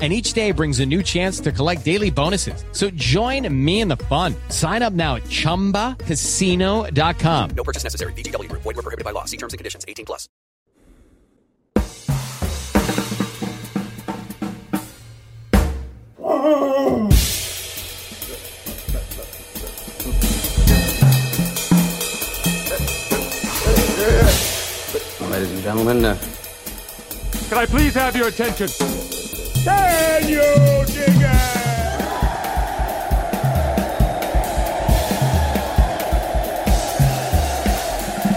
And each day brings a new chance to collect daily bonuses. So join me in the fun. Sign up now at chumbacasino.com. No purchase necessary. VGW Group. Void were prohibited by law. See terms and conditions. 18 plus. Ladies and gentlemen, uh, Can I please have your attention?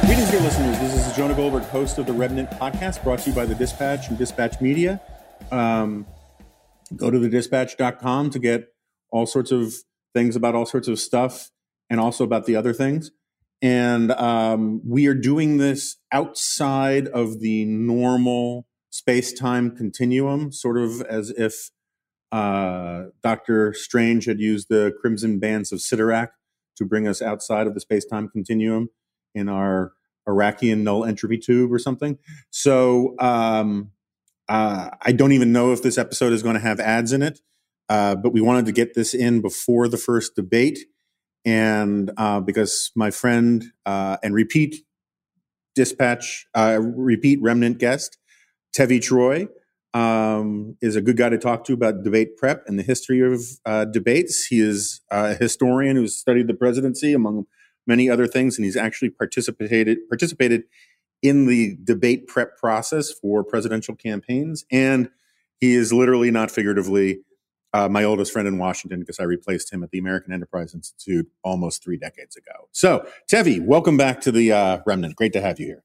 Greetings, dear listeners. This is Jonah Goldberg, host of the Remnant podcast, brought to you by the Dispatch and Dispatch Media. Um, go to thedispatch.com to get all sorts of things about all sorts of stuff and also about the other things. And um, we are doing this outside of the normal space time continuum, sort of as if uh, Doctor Strange had used the crimson bands of Cyttorak to bring us outside of the space time continuum in our Iraqian null entropy tube or something. So um, uh, I don't even know if this episode is going to have ads in it, uh, but we wanted to get this in before the first debate. And uh, because my friend uh, and repeat dispatch, uh, repeat remnant guest, Tevi Troy, um, is a good guy to talk to about debate prep and the history of uh, debates. He is a historian who's studied the presidency, among many other things, and he's actually participated participated in the debate prep process for presidential campaigns. And he is literally, not figuratively, uh, my oldest friend in Washington because I replaced him at the American Enterprise Institute almost three decades ago. So, Tevi, welcome back to the uh, Remnant. Great to have you here.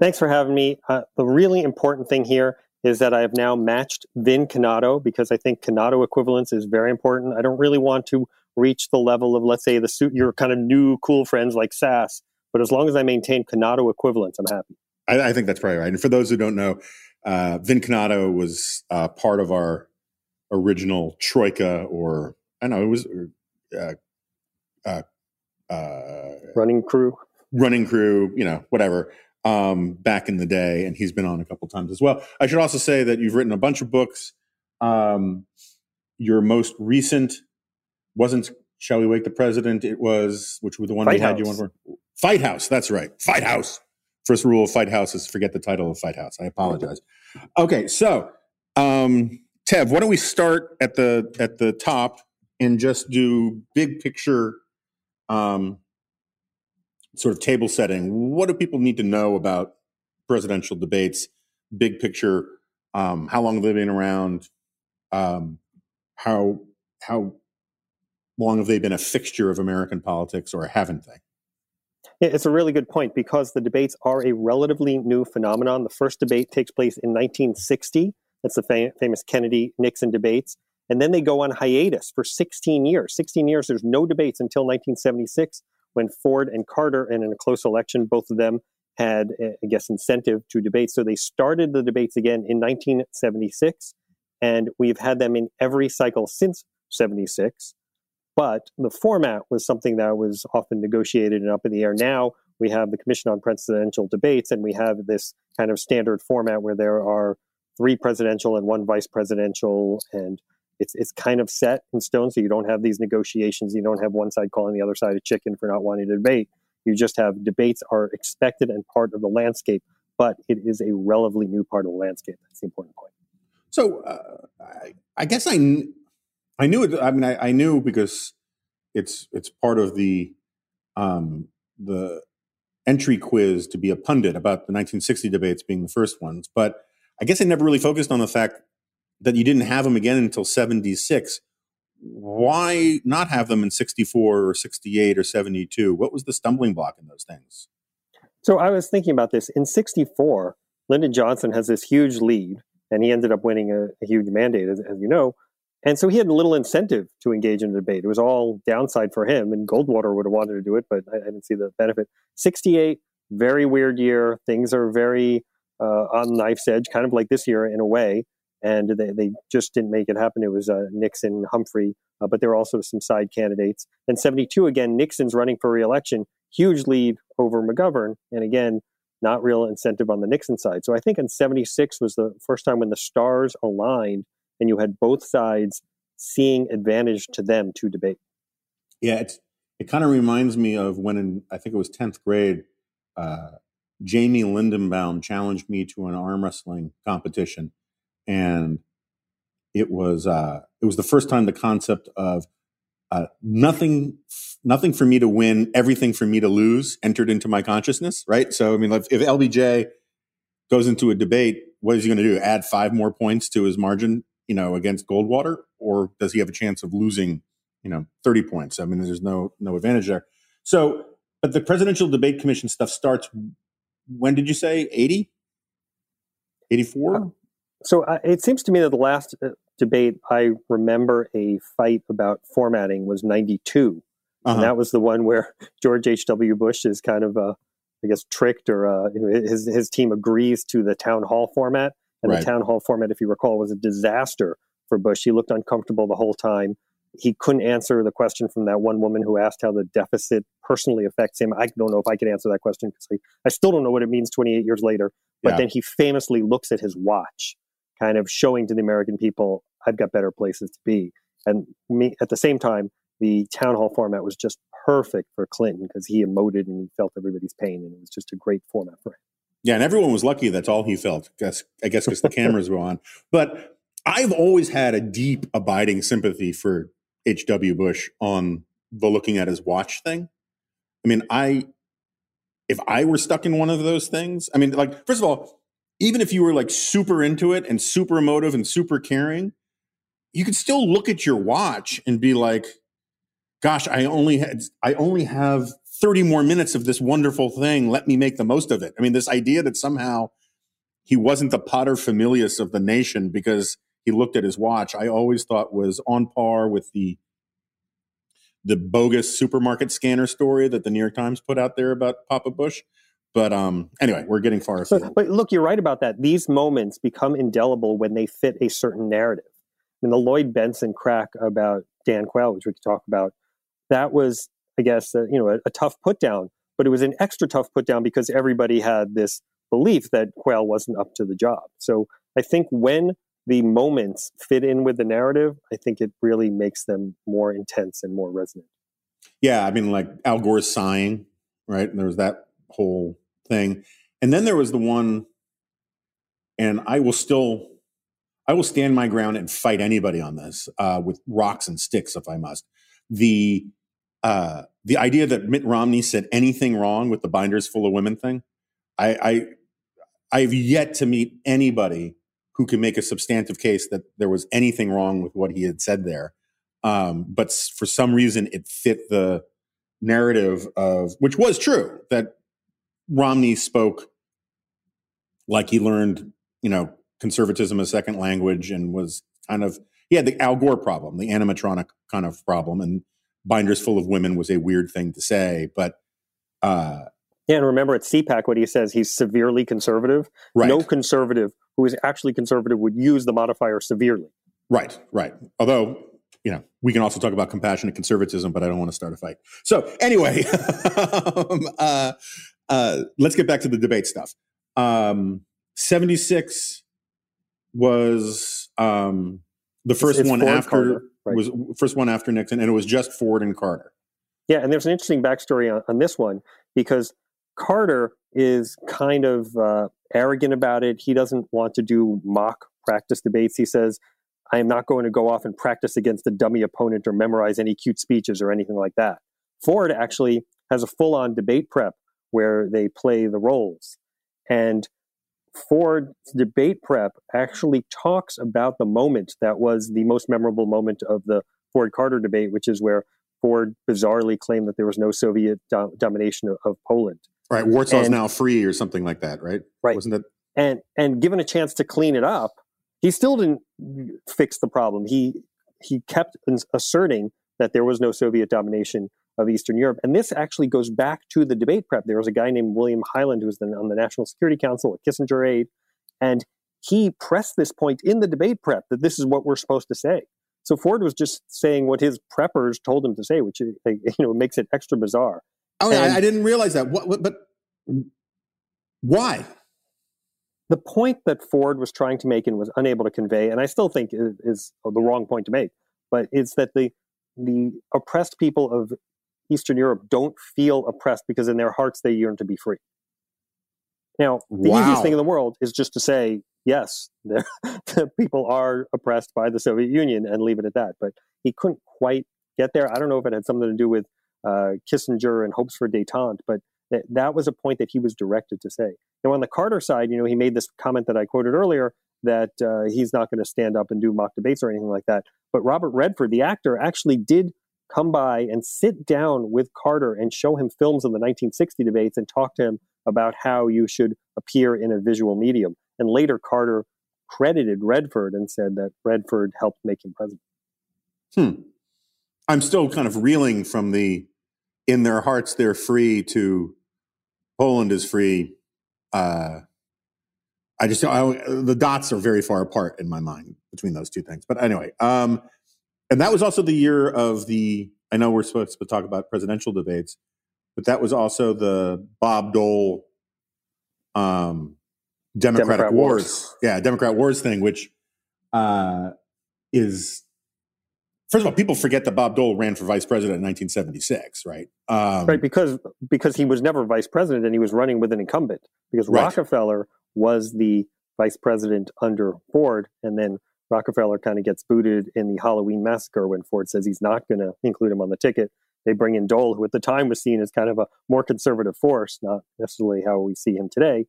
Thanks for having me. Uh, the really important thing here is that I have now matched Vin Cannato because I think Cannato equivalence is very important. I don't really want to reach the level of, let's say, the suit your kind of new cool friends like Sasse, but as long as I maintain Cannato equivalence, I'm happy. I, I think that's probably right. And for those who don't know, uh, Vin Cannato was uh, part of our original troika, or I don't know, it was uh, uh, uh, Running crew. running crew, you know, whatever, um, back in the day. And he's been on a couple times as well. I should also say that you've written a bunch of books. Um, your most recent wasn't Shall We Wake the President? It was, which was the one Fight we had you House. on for? Fight House. That's right. Fight House. First rule of Fight House is forget the title of Fight House. I apologize. Okay, so um, Tev, why don't we start at the at the top and just do big picture um, sort of table setting. What do people need to know about presidential debates? Big picture. Um, how long have they been around? Um, how how long have they been a fixture of American politics, or haven't they? It's a really good point because the debates are a relatively new phenomenon. The first debate takes place in 1960. That's the fa- famous Kennedy Nixon debates. And then they go on hiatus for 16 years. 16 years, there's no debates until 1976 when Ford and Carter, and in a close election, both of them had, uh, I guess, incentive to debate. So they started the debates again in 1976. And we've had them in every cycle since 76 but the format was something that was often negotiated and up in the air. Now we have the Commission on Presidential Debates, and we have this kind of standard format where there are three presidential and one vice presidential, and it's it's kind of set in stone. So you don't have these negotiations. You don't have one side calling the other side a chicken for not wanting to debate. You just have debates are expected and part of the landscape, but it is a relatively new part of the landscape. That's the important point. So uh, I, I guess I kn- I knew it. I mean, I, I knew because it's it's part of the um, the entry quiz to be a pundit about the 1960 debates being the first ones. But I guess I never really focused on the fact that you didn't have them again until 76. Why not have them in 64 or 68 or 72? What was the stumbling block in those things? So I was thinking about this. In 64, Lyndon Johnson has this huge lead, and he ended up winning a, a huge mandate, as, as you know. And so he had little incentive to engage in a debate. It was all downside for him, and Goldwater would have wanted to do it, but I, I didn't see the benefit. 68, very weird year. Things are very uh, on knife's edge, kind of like this year in a way. And they, they just didn't make it happen. It was uh, Nixon, Humphrey, uh, but there were also some side candidates. And 72, again, Nixon's running for reelection, huge lead over McGovern. And again, not real incentive on the Nixon side. So I think in 76 was the first time when the stars aligned and you had both sides seeing advantage to them to debate. Yeah, it kind of reminds me of when in, I think it was 10th grade, uh, Jamie Lindenbaum challenged me to an arm wrestling competition. And it was, uh, it was the first time the concept of uh, nothing, nothing for me to win, everything for me to lose entered into my consciousness. Right. So, I mean, if, if LBJ goes into a debate, what is he going to do? Add five more points to his margin, you know, against Goldwater, or does he have a chance of losing, you know, thirty points? I mean, there's no no advantage there. So, but the presidential debate commission stuff starts. When did you say eighty? Eighty four. So uh, it seems to me that the last uh, debate I remember a fight about formatting was 92. Uh-huh. And that was the one where George H.W. Bush is kind of, uh, I guess, tricked or uh, his, his team agrees to the town hall format. And right. the town hall format, if you recall, was a disaster for Bush. He looked uncomfortable the whole time. He couldn't answer the question from that one woman who asked how the deficit personally affects him. I don't know if I can answer that question because I, I still don't know what it means 28 years later. But yeah. then he famously looks at his watch, kind of showing to the American people, I've got better places to be. And me at the same time, the town hall format was just perfect for Clinton because he emoted and he felt everybody's pain, and it was just a great format for him. Yeah, and everyone was lucky. That's all he felt. I guess I guess because the cameras were on. But I've always had a deep, abiding sympathy for H.W. Bush on the looking at his watch thing. I mean, I if I were stuck in one of those things, I mean, like first of all, even if you were like super into it and super emotive and super caring, you could still look at your watch and be like, gosh, I only had, I only have 30 more minutes of this wonderful thing. Let me make the most of it. I mean, this idea that somehow he wasn't the paterfamilias of the nation because he looked at his watch, I always thought was on par with the the bogus supermarket scanner story that the New York Times put out there about Papa Bush. But um, anyway, we're getting far. But, but look, you're right about that. These moments become indelible when they fit a certain narrative. I mean, the Lloyd Bentsen crack about Dan Quayle, which we could talk about, that was, I guess, uh, you know, a, a tough put down, but it was an extra tough put down because everybody had this belief that Quayle wasn't up to the job. So I think when the moments fit in with the narrative, I think it really makes them more intense and more resonant. Yeah, I mean, like Al Gore's sighing, right? And there was that whole thing, and then there was the one, and I will still I will stand my ground and fight anybody on this uh, with rocks and sticks if I must. The uh, the idea that Mitt Romney said anything wrong with the binders full of women thing, I, I I've yet to meet anybody who can make a substantive case that there was anything wrong with what he had said there. Um, but for some reason, it fit the narrative of which was true that Romney spoke like he learned, you know, conservatism as second language and was kind of he had the Al Gore problem, the animatronic kind of problem, and binders full of women was a weird thing to say, but uh, yeah, and remember at CPAC what he says he's severely conservative. Right. No conservative who is actually conservative would use the modifier severely. Right, right. Although you know, we can also talk about compassionate conservatism, but I don't want to start a fight. So anyway, um, uh, uh, let's get back to the debate stuff. Um, 76 was um, the first it's, it's one Ford after Carter, right. was first one after Nixon, and it was just Ford and Carter. Yeah, and there's an interesting backstory on, on this one because Carter is kind of uh, arrogant about it. He doesn't want to do mock practice debates. He says, "I am not going to go off and practice against a dummy opponent or memorize any cute speeches or anything like that." Ford actually has a full-on debate prep where they play the roles, and Ford's debate prep actually talks about the moment that was the most memorable moment of the Ford Carter debate, which is where Ford bizarrely claimed that there was no Soviet do- domination of, of, Poland. Right, Warsaw and, now free or something like that, right? Right. Wasn't it? And and given a chance to clean it up, he still didn't fix the problem. He he kept asserting that there was no Soviet domination of Eastern Europe. And this actually goes back to the debate prep. There was a guy named William Hyland who was then on the National Security Council, a Kissinger aide, and he pressed this point in the debate prep that this is what we're supposed to say. So Ford was just saying what his preppers told him to say, which eh, eh, you know makes it extra bizarre. Oh, and I, I didn't realize that. What, what, but why? The point that Ford was trying to make and was unable to convey, and I still think is, is the wrong point to make, but it's that the the oppressed people of Eastern Europe don't feel oppressed because in their hearts they yearn to be free. Now, the Wow. easiest thing in the world is just to say, yes, the people are oppressed by the Soviet Union and leave it at that. But he couldn't quite get there. I don't know if it had something to do with uh, Kissinger and hopes for detente, but that, that was a point that he was directed to say. Now, on the Carter side, you know, he made this comment that I quoted earlier that uh, he's not going to stand up and do mock debates or anything like that. But Robert Redford, the actor, actually did come by and sit down with Carter and show him films of the 1960 debates and talk to him about how you should appear in a visual medium. And later, Carter credited Redford and said that Redford helped make him president. Hmm. I'm still kind of reeling from the in their hearts they're free to Poland is free. Uh, I just I, the dots are very far apart in my mind between those two things. But anyway, um, and that was also the year of the. I know we're supposed to talk about presidential debates, but that was also the Bob Dole um, Democratic Democrat Wars. Wars. Yeah, Democrat Wars thing, which uh, is first of all, people forget that Bob Dole ran for vice president in 1976, right? Um, right because because he was never vice president and he was running with an incumbent because Right. rockefeller was the vice president under ford and then rockefeller kind of gets booted in the halloween massacre when ford says he's not going to include him on the ticket they bring in dole who at the time was seen as kind of a more conservative force not necessarily how we see him today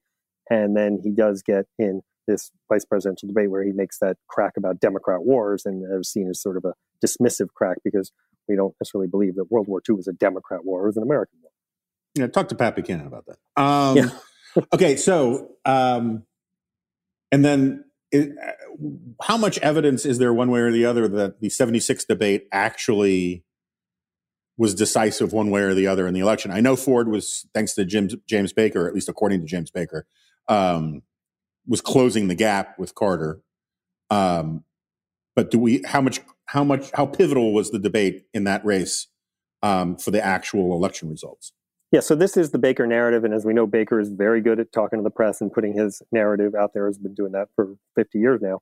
and then he does get in this vice presidential debate where he makes that crack about democrat wars and is seen as sort of a dismissive crack because we don't necessarily believe that World War II was a Democrat war; it was an American war. Yeah, talk to Pat Buchanan about that. Um, Yeah. okay, so um, and then it, how much evidence is there one way or the other that the 76 debate actually was decisive one way or the other in the election? I know Ford was, thanks to James, James Baker, at least according to James Baker, um, was closing the gap with Carter. Um, but do we, how much, how much, how pivotal was the debate in that race um, for the actual election results? Yeah, so this is the Baker narrative, and as we know, Baker is very good at talking to the press and putting his narrative out there. Has been doing that for 50 years now.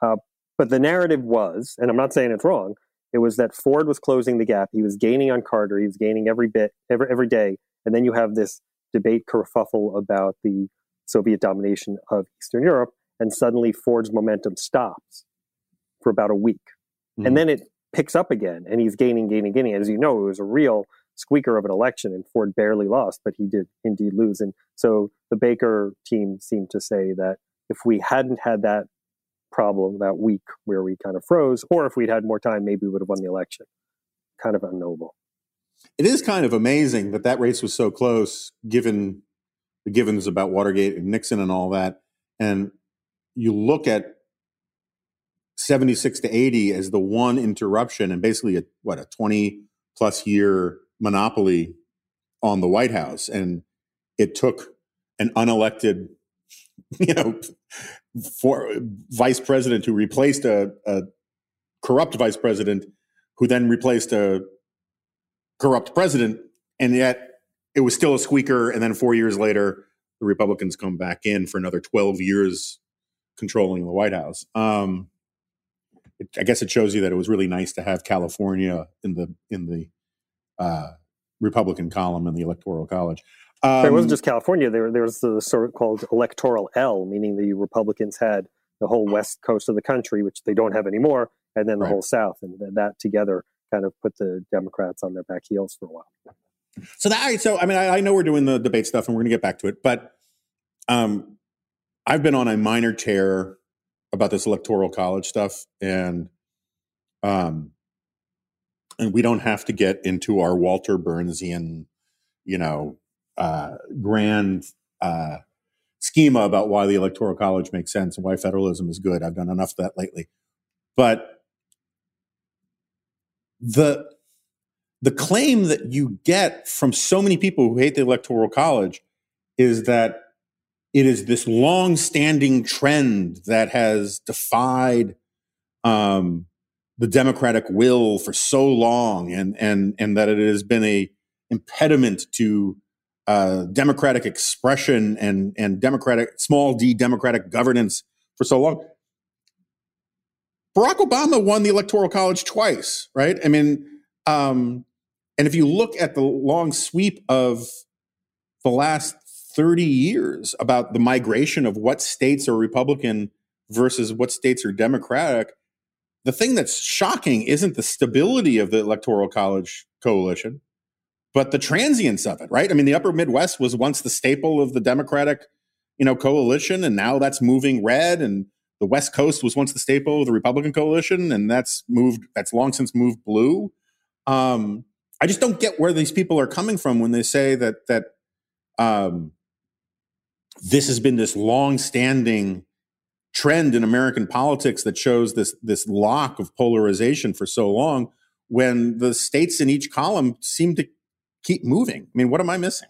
Uh, but the narrative was, and I'm not saying it's wrong, it was that Ford was closing the gap. He was gaining on Carter. He was gaining every bit, every every day, and then you have this debate kerfuffle about the Soviet domination of Eastern Europe, and suddenly Ford's momentum stops for about a week. Mhm. and then it picks up again and he's gaining gaining gaining as you know it was a real squeaker of an election and ford barely lost but he did indeed lose. And so the baker team seemed to say that if we hadn't had that problem that week where we kind of froze or if we'd had more time maybe we would have won the election. Kind of unknowable. It is kind of amazing that that race was so close, given the givens about Watergate and Nixon and all that. And you look at 76 to 80 as the one interruption and basically a, what, a 20 plus year monopoly on the White House. And it took an unelected, you know, for vice president who replaced a, a corrupt vice president who then replaced a corrupt president, and yet it was still a squeaker. And then four years later, the Republicans come back in for another 12 years controlling the White House. Um, I guess it shows you that it was really nice to have California in the in the uh, Republican column in the Electoral College. Um, it wasn't just california there, there was the sort of called electoral l meaning the republicans had the whole west coast of the country which they don't have anymore and then the Right. whole south and that together kind of put the democrats on their back heels for a while So that so I mean, I, I know we're doing the debate stuff, and we're going to get back to it. But um, I've been on a minor tear about this electoral college stuff, and um, and we don't have to get into our Walter Bernsian, you know, uh, grand uh, schema about why the electoral college makes sense and why federalism is good. I've done enough of that lately, but the the claim that you get from so many people who hate the Electoral College is that it is this long-standing trend that has defied um, the democratic will for so long, and and and that it has been a impediment to uh, democratic expression and and democratic small d democratic governance for so long. Barack Obama won the Electoral College twice, right? I mean, um, and if you look at the long sweep of the last 30 years about the migration of what states are Republican versus what states are Democratic, the thing that's shocking isn't the stability of the Electoral College coalition, but the transience of it, right? I mean, the upper Midwest was once the staple of the Democratic, you know, coalition, and now that's moving red. And the West Coast was once the staple of the Republican coalition, and that's moved, that's long since moved blue. Um, I just don't get where these people are coming from when they say that that um, this has been this long-standing trend in American politics that shows this this lock of polarization for so long. When the states in each column seem to keep moving. I mean, what am I missing?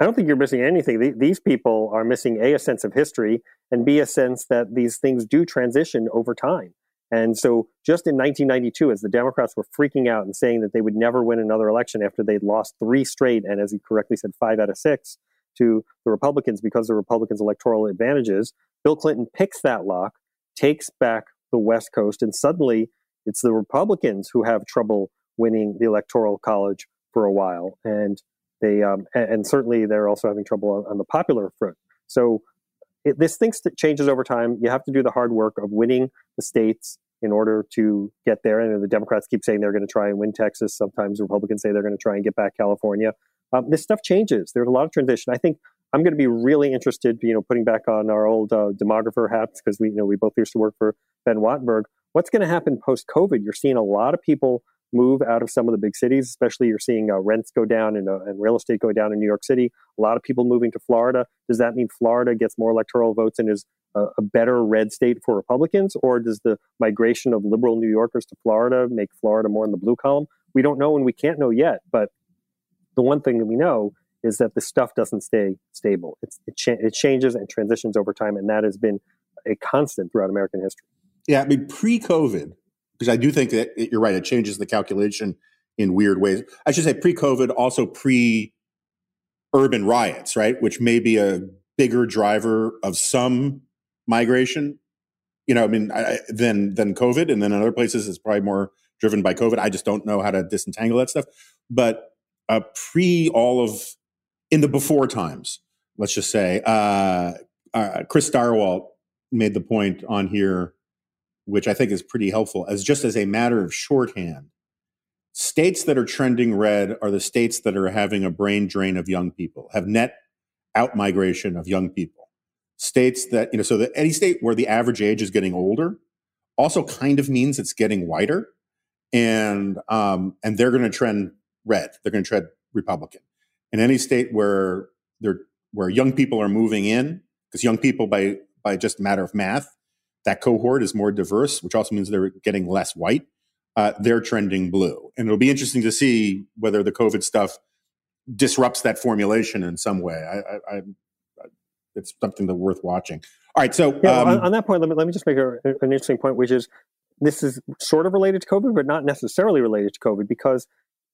I don't think you're missing anything. These people are missing a, a sense of history and b a sense that these things do transition over time. And so, just in 1992, as the Democrats were freaking out and saying that they would never win another election after they'd lost three straight, and as he correctly said, five out of six to the Republicans because the Republicans' electoral advantages, Bill Clinton picks that lock, takes back the West Coast, and suddenly it's the Republicans who have trouble winning the Electoral College for a while. And they um, and, and, certainly they're also having trouble on, on the popular front. So it, this thing changes over time. You have to do the hard work of winning the states in order to get there. And the Democrats keep saying they're going to try and win Texas. Sometimes Republicans say they're going to try and get back California. Um, this stuff changes. There's a lot of transition. I think I'm going to be really interested, you know, putting back on our old uh, demographer hats because we, you know, we both used to work for Ben Wattenberg. What's going to happen post COVID? You're seeing a lot of people move out of some of the big cities, especially you're seeing uh, rents go down and, uh, and real estate go down in New York City. A lot of people moving to Florida. Does that mean Florida gets more electoral votes and is a, a better red state for Republicans? Or does the migration of liberal New Yorkers to Florida make Florida more in the blue column? We don't know and we can't know yet. But the one thing that we know is that the stuff doesn't stay stable. It's, it, cha- it changes and transitions over time. And that has been a constant throughout American history. Yeah, I mean, pre COVID, because I do think that it, you're right. It changes the calculation in weird ways. I should say pre-COVID, also pre-urban riots, right, which may be a bigger driver of some migration. You know, I mean, I, than than COVID, and then in other places it's probably more driven by COVID. I just don't know how to disentangle that stuff. But uh, pre all of in the before times, let's just say, uh, uh, Chris Stirewalt made the point on here which I think is pretty helpful, as just as a matter of shorthand. States that are trending red are the states that are having a brain drain of young people, have net out migration of young people. States that, you know, so that any state where the average age is getting older also kind of means it's getting whiter. And um, and they're going to trend red. They're going to trend Republican. In any state where they're where young people are moving in, because young people by by just matter of math that cohort is more diverse, which also means they're getting less white. Uh, they're trending blue. And it'll be interesting to see whether the COVID stuff disrupts that formulation in some way. I, I, I it's something that's worth watching. All right, so yeah, um, on, on, that point, let me, let me just make a, an interesting point, which is this is sort of related to COVID, but not necessarily related to COVID because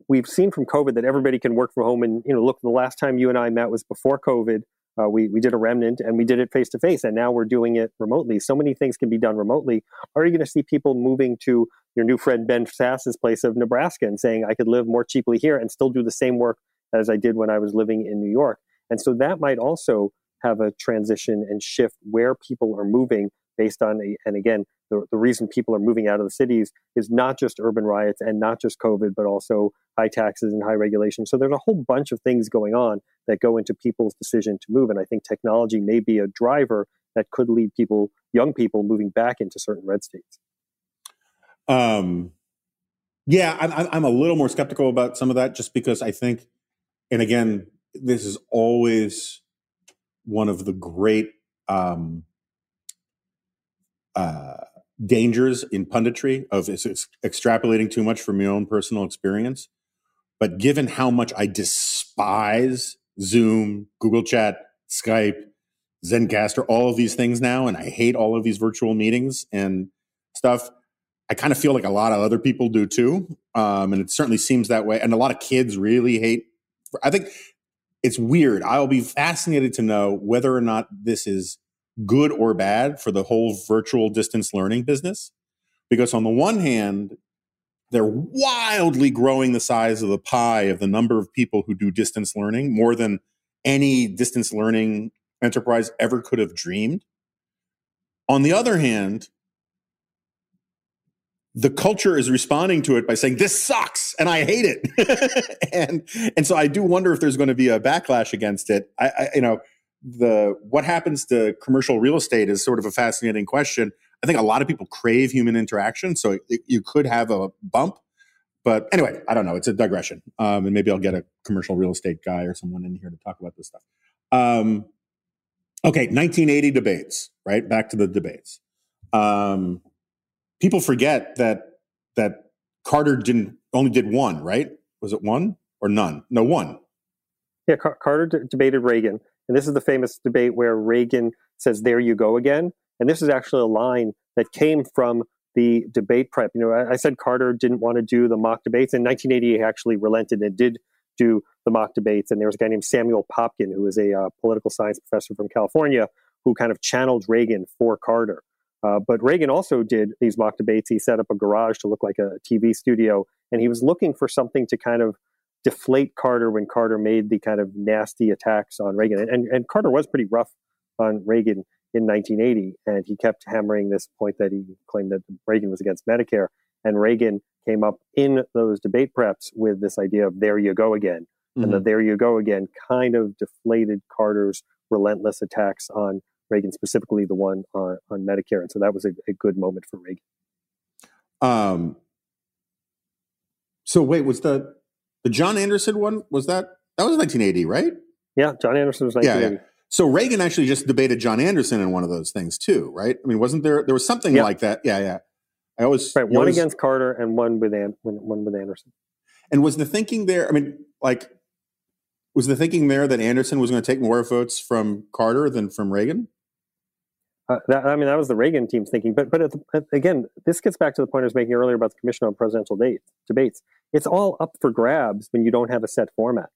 we've seen from COVID that everybody can work from home. And you know, look, the last time you and I met was before COVID. Uh, we, we did a remnant and we did it face to face, and now we're doing it remotely. So many things can be done remotely. Are you going to see people moving to your new friend Ben Sasse's place of Nebraska and saying, I could live more cheaply here and still do the same work as I did when I was living in New York? And so that might also have a transition and shift where people are moving based on, and again, the, the reason people are moving out of the cities is not just urban riots and not just COVID, but also high taxes and high regulation. So there's a whole bunch of things going on that go into people's decision to move. And I think technology may be a driver that could lead people, young people, moving back into certain red states. Um, yeah, I'm, I'm a little more skeptical about some of that just because I think, and again, this is always one of the great um, uh, dangers in punditry of extrapolating too much from your own personal experience. But given how much I despise Zoom, Google Chat, Skype, Zencastr, all of these things now, and I hate all of these virtual meetings and stuff. I kind of feel like a lot of other people do too. Um, and it certainly seems that way. And a lot of kids really hate. I think it's weird. I'll be fascinated to know whether or not this is good or bad for the whole virtual distance learning business. Because on the one hand, they're wildly growing the size of the pie of the number of people who do distance learning more than any distance learning enterprise ever could have dreamed. On the other hand, the culture is responding to it by saying this sucks and I hate it, and and so I do wonder if there's going to be a backlash against it. I, I, you know the what happens to commercial real estate is sort of a fascinating question. I think a lot of people crave human interaction, so it, you could have a bump. But anyway, I don't know. It's a digression, um, and maybe I'll get a commercial real estate guy or someone in here to talk about this stuff. Um, okay, 1980 debates. Right back to the debates. Um, people forget that that Carter didn't only did one, right? Was it one or none? No, one. Yeah, Car- Carter d- debated Reagan, and this is the famous debate where Reagan says, "There you go again," and this is actually a line that came from the debate prep. You know, I, I said Carter didn't want to do the mock debates. In 1980, he actually relented and did do the mock debates. And there was a guy named Samuel Popkin, who was a uh, political science professor from California, who kind of channeled Reagan for Carter. Uh, but Reagan also did these mock debates. He set up a garage to look like a TV studio, and he was looking for something to kind of deflate Carter when Carter made the kind of nasty attacks on Reagan. And, and, and Carter was pretty rough on Reagan in 1980, and he kept hammering this point that he claimed that Reagan was against Medicare. And Reagan came up in those debate preps with this idea of there you go again. Mm-hmm. And the there you go again kind of deflated Carter's relentless attacks on Reagan, specifically the one on, on Medicare. And so that was a, a good moment for Reagan. Um, so wait, was the the John Anderson one? Was that that was 1980, right? Yeah, John Anderson was 1980. Yeah, yeah. So Reagan actually just debated John Anderson in one of those things too, right? I mean, wasn't there there was something yeah. like that? Yeah, yeah. I always right one always, against Carter and one with An, one with Anderson. And was the thinking there? I mean, like, was the thinking there that Anderson was going to take more votes from Carter than from Reagan? Uh, that, I mean, that was the Reagan team's thinking. But but the, again, this gets back to the point I was making earlier about the Commission on Presidential dates, debates. It's all up for grabs when you don't have a set format.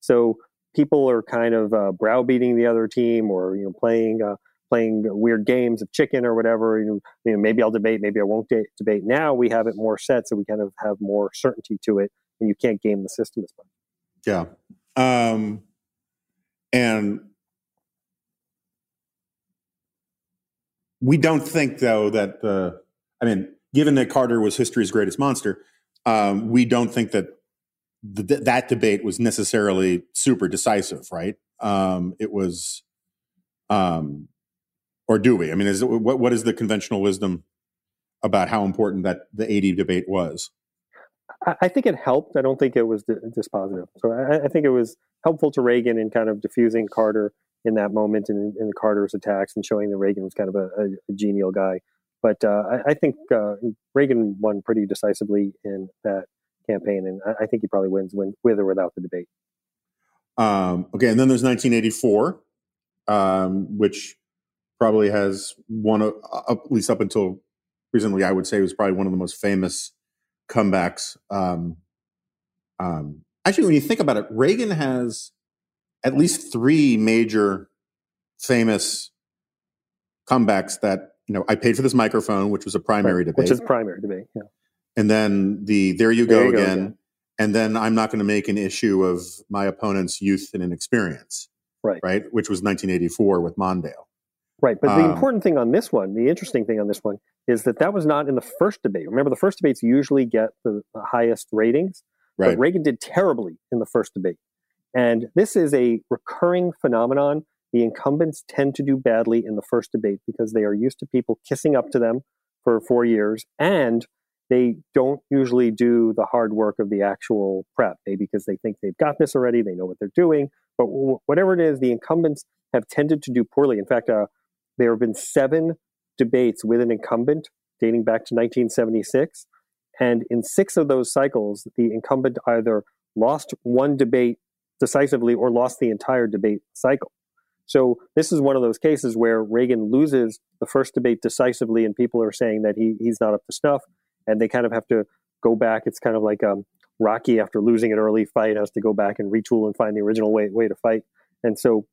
So people are kind of uh, browbeating the other team, or you know, playing uh, playing weird games of chicken or whatever. You know maybe I'll debate, maybe I won't de- debate. Now we have it more set, so we kind of have more certainty to it, and you can't game the system as much. Yeah, um, and we don't think though that the i mean given that carter was history's greatest monster um, we don't think that the, that debate was necessarily super decisive right um, it was um, or do we i mean is what, what is the conventional wisdom about how important that the 80 debate was I think it helped. I don't think it was dispositive. So I, I think it was helpful to Reagan in kind of diffusing Carter in that moment in, in Carter's attacks and showing that Reagan was kind of a, a, a genial guy. But uh, I, I, think uh, Reagan won pretty decisively in that campaign, and I, I think he probably wins when, with or without the debate. Um, okay, and then there's 1984, um, which probably has one of, at least up until recently, I would say was probably one of the most famous comebacks. Um, um actually, when you think about it, Reagan has at least three major famous comebacks that you know I paid for this microphone, which was a primary right, debate, which is primary debate, yeah. And then the there you go, there you again, go again, and then I'm not going to make an issue of my opponent's youth and inexperience, right? Right, which was 1984 with Mondale. Right, but the um, important thing on this one, the interesting thing on this one, is that that was not in the first debate. Remember, the first debates usually get the, the highest ratings, right. but Reagan did terribly in the first debate. And this is a recurring phenomenon. The incumbents tend to do badly in the first debate because they are used to people kissing up to them for four years and they don't usually do the hard work of the actual prep, maybe because they think they've got this already, they know what they're doing. But whatever it is, the incumbents have tended to do poorly. In fact, uh, there have been seven debates with an incumbent dating back to 1976. And in six of those cycles, the incumbent either lost one debate decisively or lost the entire debate cycle. So this is one of those cases where Reagan loses the first debate decisively, and people are saying that he, he's not up to snuff, and they kind of have to go back. It's kind of like um, Rocky after losing an early fight has to go back and retool and find the original way way to fight. And so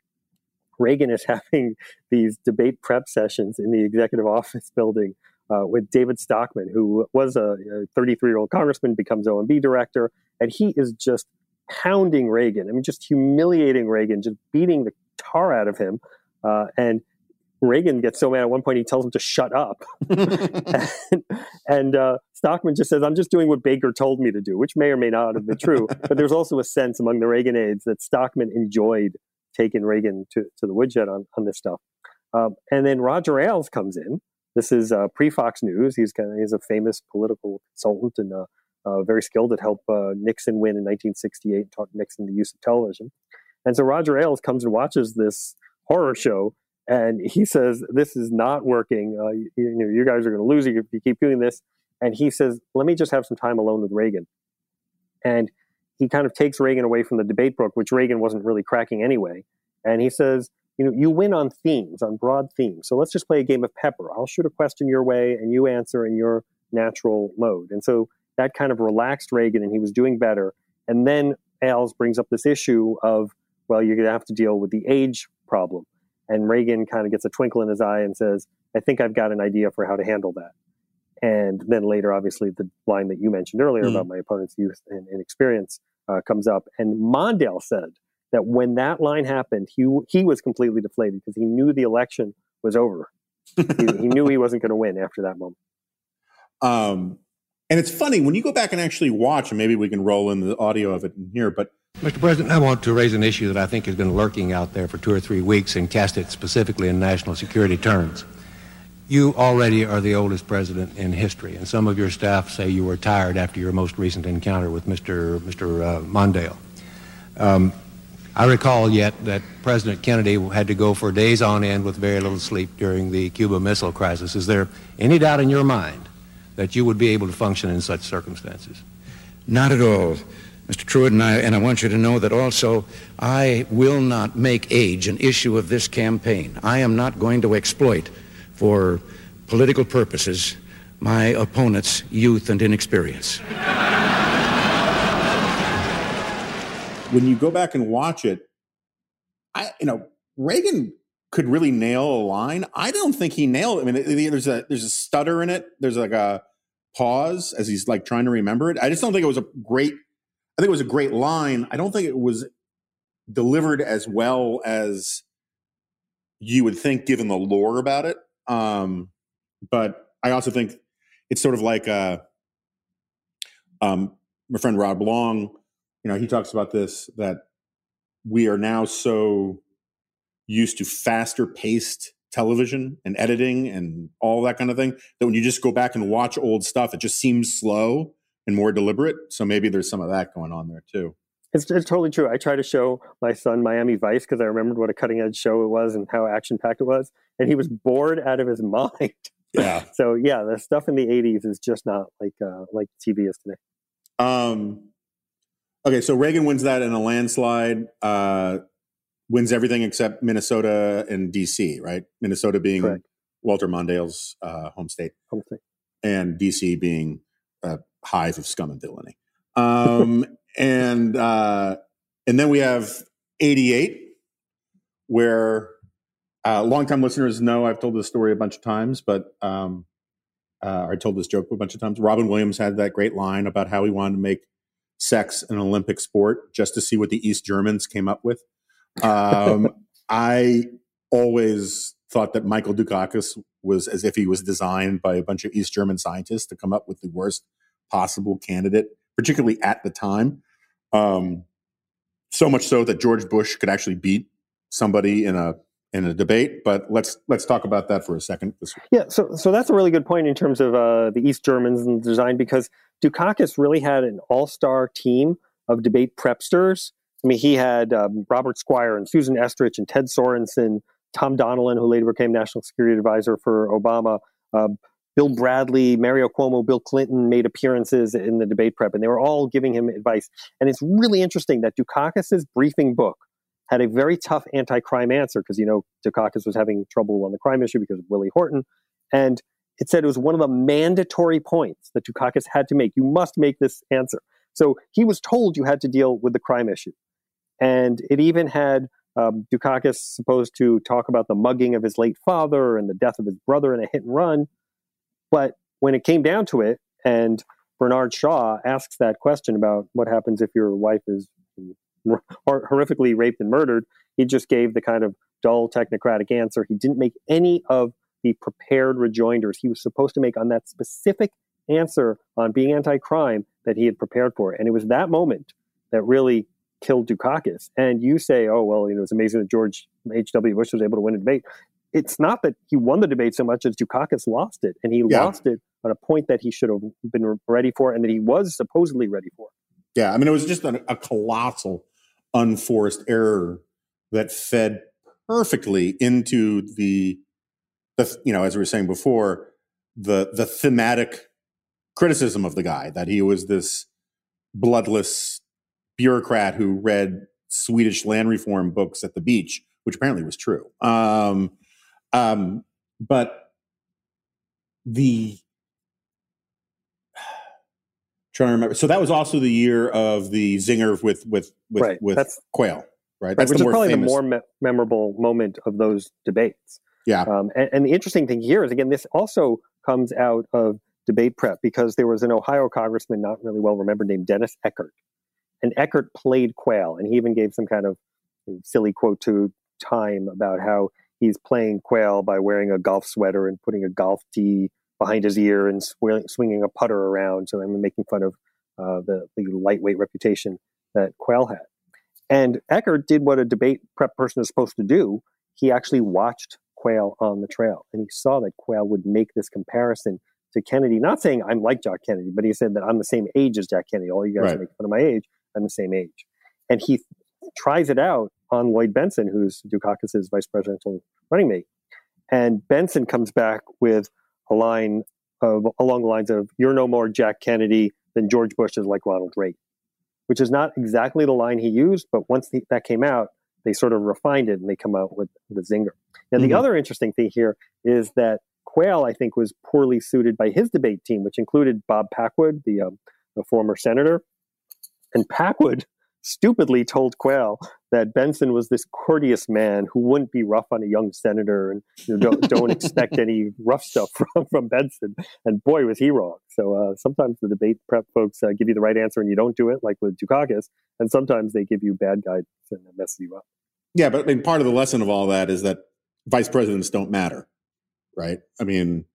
Reagan is having these debate prep sessions in the executive office building uh, with David Stockman, who was a 33 year old congressman, becomes OMB director, and he is just hounding Reagan. I mean, just humiliating Reagan, just beating the tar out of him. Uh, and Reagan gets so mad at one point he tells him to shut up. and, and uh, Stockman just says, I'm just doing what Baker told me to do, which may or may not have been true. but there's also a sense among the Reagan aides that Stockman enjoyed taking Reagan to, to the woodshed on, on this stuff. Um, and then Roger Ailes comes in. This is uh, pre Fox News. He's kind of, he's a famous political consultant and uh, very skilled at help uh, Nixon win in 1968 and taught Nixon the use of television. And so Roger Ailes comes and watches this horror show and he says, This is not working. Uh, you, you, know, you guys are going to lose if you keep doing this. And he says, Let me just have some time alone with Reagan. And he kind of takes Reagan away from the debate book, which Reagan wasn't really cracking anyway. And he says, you know, you win on themes, on broad themes. So let's just play a game of pepper. I'll shoot a question your way and you answer in your natural mode. And so that kind of relaxed Reagan and he was doing better. And then Ailes brings up this issue of, well, you're going to have to deal with the age problem. And Reagan kind of gets a twinkle in his eye and says, I think I've got an idea for how to handle that. And then later, obviously, the line that you mentioned earlier mm. about my opponent's youth and, and experience uh, comes up. And Mondale said that when that line happened, he, he was completely deflated because he knew the election was over. he, he, knew he wasn't going to win after that moment. Um, and it's funny when you go back and actually watch, and maybe we can roll in the audio of it in here, but Mr. President, I want to raise an issue that I think has been lurking out there for two or three weeks and cast it specifically in national security terms. You already are the oldest president in history, and some of your staff say you were tired after your most recent encounter with Mr. Mr. Uh, Mondale. Um, I recall yet that President Kennedy had to go for days on end with very little sleep during the Cuba Missile Crisis. Is there any doubt in your mind that you would be able to function in such circumstances? Not at all. Mr. Trewhitt, and I, and I want you to know that also I will not make age an issue of this campaign. I am not going to exploit for political purposes my opponent's youth and inexperience. when you go back and watch it, I you know Reagan could really nail a line. I don't think he nailed. It. I mean, there's a there's a stutter in it. There's like a pause as he's like trying to remember it. I just don't think it was a great I think it was a great line. I don't think it was delivered as well as you would think, given the lore about it. Um, but I also think it's sort of like uh, um, my friend Rob Long. You know, he talks about this that we are now so used to faster paced television and editing and all that kind of thing that when you just go back and watch old stuff, it just seems slow and more deliberate. So maybe there's some of that going on there too. It's, it's totally true. I try to show my son Miami Vice because I remembered what a cutting edge show it was and how action packed it was, and he was bored out of his mind. Yeah. so yeah, the stuff in the '80s is just not like uh, like TV is today. Um. Okay, so Reagan wins that in a landslide. Uh, wins everything except Minnesota and DC, right? Minnesota being Correct. Walter Mondale's uh, home state, home state, and DC being a hive of scum and villainy. Um, and uh, and then we have 88, where uh, longtime listeners know I've told this story a bunch of times, but um, uh, I told this joke a bunch of times. Robin Williams had that great line about how he wanted to make sex an Olympic sport just to see what the East Germans came up with. Um, I always thought that Michael Dukakis was as if he was designed by a bunch of East German scientists to come up with the worst possible candidate, particularly at the time. Um, so much so that George Bush could actually beat somebody in a in a debate. But let's let's talk about that for a second. Yeah, so so that's a really good point in terms of uh, the East Germans and the design because Dukakis really had an all star team of debate prepsters. I mean, he had um, Robert Squier and Susan Estrich and Ted Sorensen, Tom Donilon, who later became national security advisor for Obama. Um, Bill Bradley, Mario Cuomo, Bill Clinton made appearances in the debate prep, and they were all giving him advice. And it's really interesting that Dukakis's briefing book had a very tough anti-crime answer because you know Dukakis was having trouble on the crime issue because of Willie Horton, and it said it was one of the mandatory points that Dukakis had to make. You must make this answer. So he was told you had to deal with the crime issue, and it even had um, Dukakis supposed to talk about the mugging of his late father and the death of his brother in a hit and run. But when it came down to it, and Bernard Shaw asks that question about what happens if your wife is horrifically raped and murdered, he just gave the kind of dull technocratic answer. He didn't make any of the prepared rejoinders he was supposed to make on that specific answer on being anti-crime that he had prepared for. And it was that moment that really killed Dukakis. And you say, oh, well, you know, it's amazing that George H.W. Bush was able to win a debate it's not that he won the debate so much as Dukakis lost it, and he yeah. lost it on a point that he should have been ready for, and that he was supposedly ready for. Yeah, I mean, it was just a, a colossal, unforced error that fed perfectly into the, the you know, as we were saying before, the the thematic criticism of the guy that he was this bloodless bureaucrat who read Swedish land reform books at the beach, which apparently was true. Um, um, but the trying to remember. So that was also the year of the zinger with with with, right. with That's, Quayle, right? That's right, which is probably famous. the more me- memorable moment of those debates. Yeah. Um, and, and, the interesting thing here is again, this also comes out of debate prep because there was an Ohio congressman, not really well remembered, named Dennis Eckart, and Eckart played Quayle, and he even gave some kind of silly quote to Time about how he's playing quayle by wearing a golf sweater and putting a golf tee behind his ear and sw- swinging a putter around. So I'm making fun of uh, the, the lightweight reputation that Quayle had. And Eckart did what a debate prep person is supposed to do. He actually watched Quayle on the trail and he saw that Quayle would make this comparison to Kennedy, not saying I'm like Jack Kennedy, but he said that I'm the same age as Jack Kennedy. All you guys right. make fun of my age. I'm the same age. And he tries it out on Lloyd Bentsen, who's Dukakis's vice presidential running mate. And Bentsen comes back with a line of, along the lines of, You're no more Jack Kennedy than George Bush is like Ronald Reagan, which is not exactly the line he used, but once the, that came out, they sort of refined it and they come out with, with a zinger. And mm-hmm. the other interesting thing here is that Quayle, I think, was poorly suited by his debate team, which included Bob Packwood, the, um, the former senator. And Packwood stupidly told Quayle that Bentsen was this courteous man who wouldn't be rough on a young senator and you know, don't, don't expect any rough stuff from, from Bentsen. And boy, was he wrong. So uh, sometimes the debate prep folks uh, give you the right answer and you don't do it, like with Dukakis. And sometimes they give you bad guidance and mess you up. Yeah, but I mean, part of the lesson of all that is that vice presidents don't matter, right? I mean,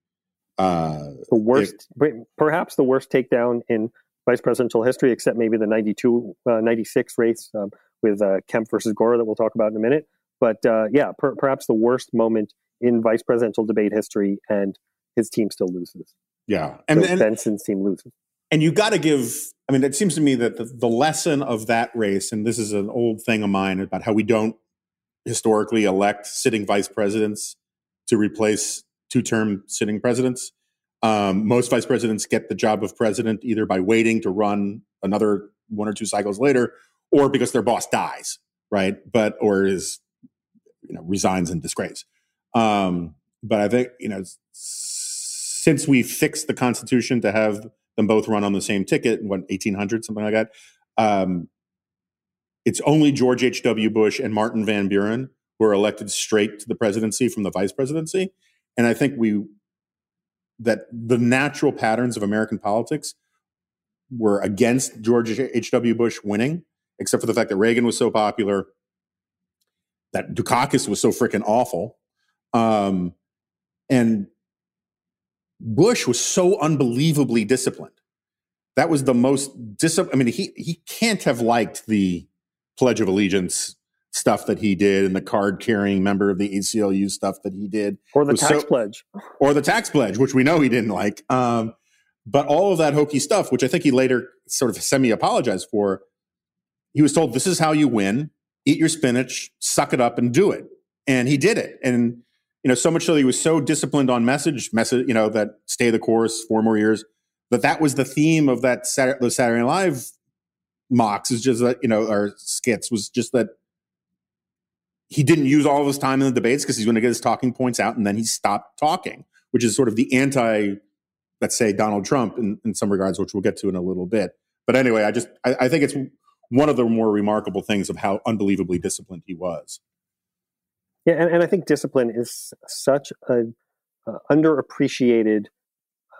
uh, the worst, if, perhaps the worst takedown in vice presidential history, except maybe the 92, uh, 96 race um, with uh, Kemp versus Gore that we'll talk about in a minute. But uh, yeah, per- perhaps the worst moment in vice presidential debate history, and his team still loses. Yeah, and, so and Bentsen's team loses. And you got to give. I mean, it seems to me that the, the lesson of that race, and this is an old thing of mine about how we don't historically elect sitting vice presidents to replace two-term sitting presidents. Um, most vice presidents get the job of president either by waiting to run another one or two cycles later, or because their boss dies, right? But or is you know resigns in disgrace. Um, but I think you know since we fixed the Constitution to have them both run on the same ticket, what eighteen hundred something like that, um, it's only George H. W. Bush and Martin Van Buren who are elected straight to the presidency from the vice presidency, and I think we that the natural patterns of American politics were against George H.W. Bush winning, except for the fact that Reagan was so popular, that Dukakis was so freaking awful. Um, and Bush was so unbelievably disciplined. That was the most disciplined. I mean, he, he can't have liked the Pledge of Allegiance stuff that he did and the card carrying member of the ACLU stuff that he did. Or the tax so, pledge. Or the tax pledge, which we know he didn't like. Um, but all of that hokey stuff, which I think he later sort of semi apologized for, he was told, this is how you win. Eat your spinach, suck it up, and do it. And he did it. And you know, so much so that he was so disciplined on message, message, you know, that stay the course, four more years. That that was the theme of that Saturday, the Saturday Night Live mocks is just that you know, our skits was just that he didn't use all of his time in the debates because he's going to get his talking points out and then he stopped talking, which is sort of the anti, let's say, Donald Trump in, in some regards, which we'll get to in a little bit. But anyway, I just I, I think it's one of the more remarkable things of how unbelievably disciplined he was. Yeah, and, and I think discipline is such a uh, underappreciated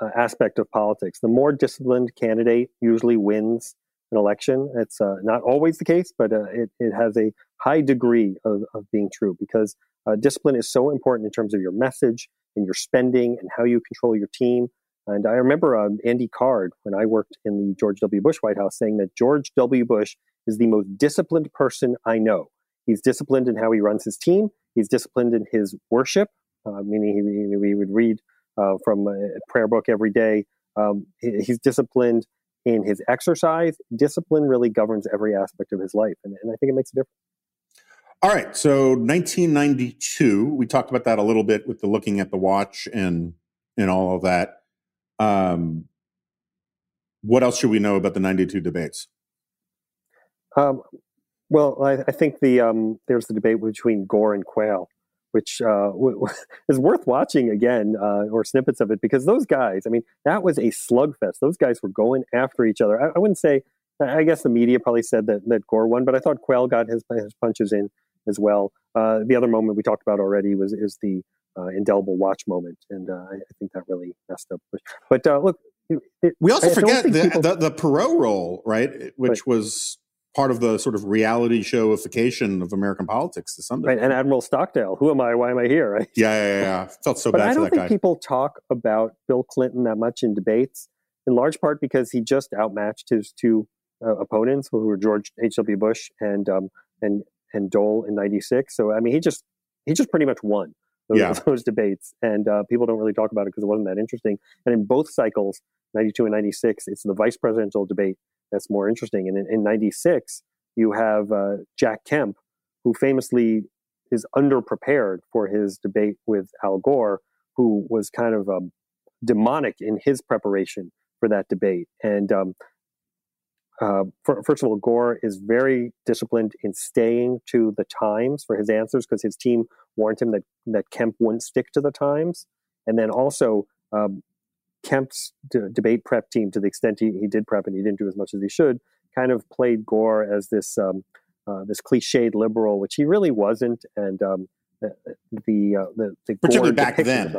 uh, aspect of politics. The more disciplined candidate usually wins an election. It's uh, not always the case, but uh, it, it has a high degree of, of being true because uh, discipline is so important in terms of your message and your spending and how you control your team. And I remember um, Andy Card, when I worked in the George W. Bush White House, saying that George W. Bush is the most disciplined person I know. He's disciplined in how he runs his team. He's disciplined in his worship, uh, meaning he, he, would read uh, from a prayer book every day. Um, he, he's disciplined in his exercise. Discipline really governs every aspect of his life, and, and I think it makes a difference. All right, so 1992, we talked about that a little bit with the looking at the watch and and all of that. Um, what else should we know about the 92 debates? Um, well, I, I think the um, there's the debate between Gore and Quayle, which uh, is worth watching again uh, or snippets of it because those guys. I mean, that was a slugfest. Those guys were going after each other. I, I wouldn't say. I guess the media probably said that that Gore won, but I thought Quayle got his his punches in as well. Uh, the other moment we talked about already was is the uh, indelible watch moment, and uh, I, I, think that really messed up. But uh, look, it, we also I forget the, people... the, the Perot role, right? Which right. was part of the sort of reality showification of American politics to some degree. Right, and Admiral Stockdale, who am I? Why am I here? Right? Yeah, yeah, yeah. Felt so but bad. I don't think guy. people talk about Bill Clinton that much in debates, in large part because he just outmatched his two uh, opponents, who were George H. W. Bush and um, and and Dole in '96. So I mean, he just he just pretty much won those, yeah. those debates, and uh, people don't really talk about it because it wasn't that interesting. And in both cycles, '92 and '96, it's the vice presidential debate that's more interesting. And in, 96, you have uh, Jack Kemp, who famously is underprepared for his debate with Al Gore, who was kind of um, demonic in his preparation for that debate. And um, uh, for, first of all, Gore is very disciplined in staying to the times for his answers because his team warned him that, that Kemp wouldn't stick to the times. And then also, um, Kemp's d- debate prep team, to the extent he, he did prep and he didn't do as much as he should, kind of played Gore as this um, uh, this cliched liberal, which he really wasn't. And um, the the, uh, the, the particularly back then,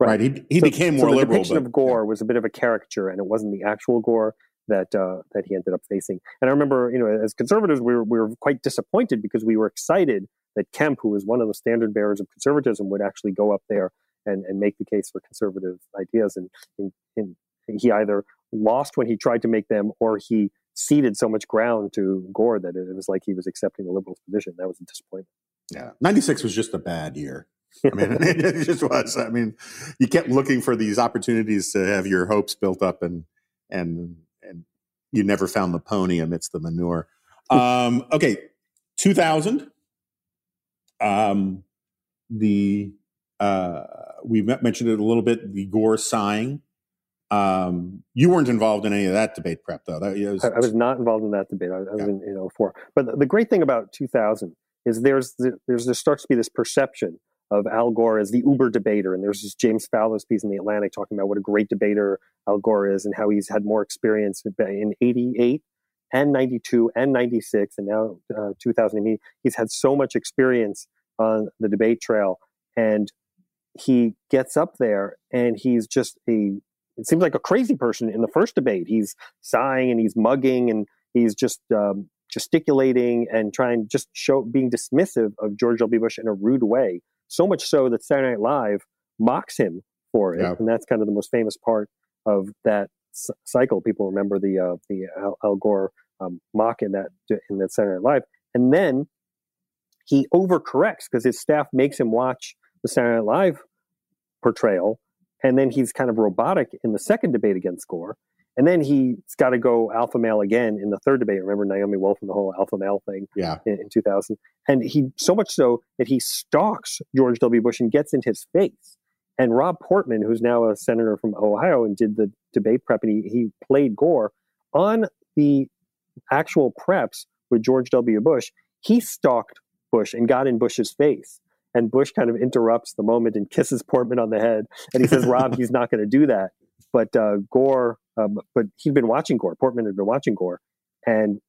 right? right? He he so, became more so the liberal. The depiction but, of Gore yeah. was a bit of a caricature, and it wasn't the actual Gore that uh, that he ended up facing. And I remember, you know, as conservatives, we were we were quite disappointed because we were excited that Kemp, who was one of the standard bearers of conservatism, would actually go up there and, and make the case for conservative ideas. And, and, and he either lost when he tried to make them or he ceded so much ground to Gore that it was like he was accepting the liberals' position. That was a disappointment. Yeah. 96 was just a bad year. I mean, it just was. I mean, you kept looking for these opportunities to have your hopes built up and, and you never found the pony amidst the manure. Um, okay. 2000. Um, the, uh, we mentioned it a little bit. The Gore sighing. Um, you weren't involved in any of that debate prep, though. That, was, I, I, was not involved in that debate. I, I was yeah. in, in 04. But the, the, great thing about 2000 is there's the, there's there starts to be this perception of Al Gore as the uber debater, and there's this James Fallows piece in the Atlantic talking about what a great debater Al Gore is and how he's had more experience in 88 and 92 and 96 and now uh, 2000. he's had so much experience on the debate trail. And he gets up there and he's just a it seems like a crazy person in the first debate. He's sighing and he's mugging and he's just um, gesticulating and trying just show being dismissive of george w. Bush in a rude way so much so that saturday night live mocks him for it yeah. and that's kind of the most famous part of that c- cycle people remember the uh, the al, al gore um, mock in that in that saturday night live and then he overcorrects because his staff makes him watch the Saturday Night Live portrayal, and then he's kind of robotic in the second debate against Gore. And then he's got to go alpha male again in the third debate. Remember Naomi Wolf and the whole alpha male thing Yeah. in, in 2000. And he, so much so that he stalks George W. Bush and gets in his face. And Rob Portman, who's now a senator from Ohio and did the debate prep, and he, he played Gore on the actual preps with George W. Bush, he stalked Bush and got in Bush's face. And Bush kind of interrupts the moment and kisses Portman on the head. And he says, Rob, he's not going to do that. But uh, Gore, um, but he'd been watching Gore. Portman had been watching Gore. And,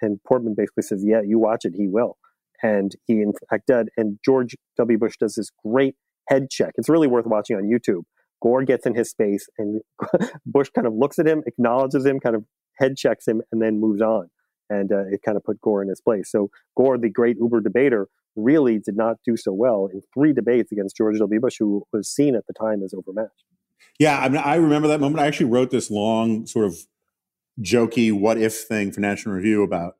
and Portman basically says, Yeah, you watch it, he will. And he, in fact, did. And George W. Bush does this great head check. It's really worth watching on YouTube. Gore gets in his space, and Bush kind of looks at him, acknowledges him, kind of head checks him, and then moves on. And uh, it kind of put Gore in his place. So Gore, the great Uber debater, really did not do so well in three debates against George W. Bush, who was seen at the time as overmatched. Yeah, I mean, I remember that moment. I actually wrote this long, sort of jokey "what if" thing for National Review about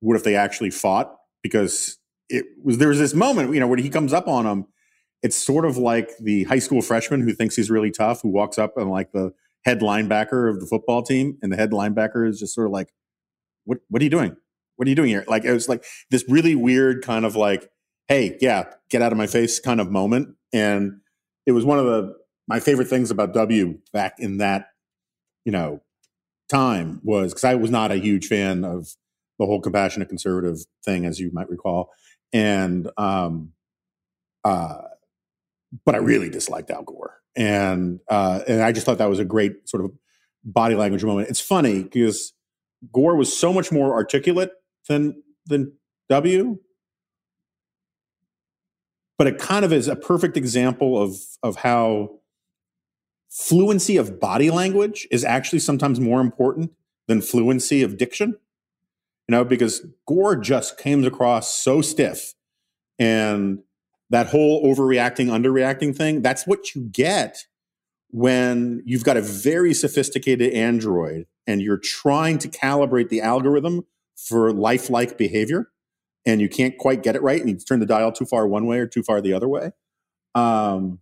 what if they actually fought because it was there was this moment, you know, when he comes up on him. It's sort of like the high school freshman who thinks he's really tough, who walks up and like the head linebacker of the football team, and the head linebacker is just sort of like, "What? What are you doing? What are you doing here?" Like it was like this really weird kind of like, "Hey, yeah, get out of my face" kind of moment, and it was one of the my favorite things about W back in that, you know, time was because I was not a huge fan of the whole compassionate conservative thing, as you might recall, and um, uh, but I really disliked Al Gore, and uh, and I just thought that was a great sort of body language moment. It's funny because Gore was so much more articulate than than W, but it kind of is a perfect example of of how fluency of body language is actually sometimes more important than fluency of diction. You know, because Gore just came across so stiff and that whole overreacting, underreacting thing, that's what you get when you've got a very sophisticated Android and you're trying to calibrate the algorithm for lifelike behavior and you can't quite get it right and you turn the dial too far one way or too far the other way. Um,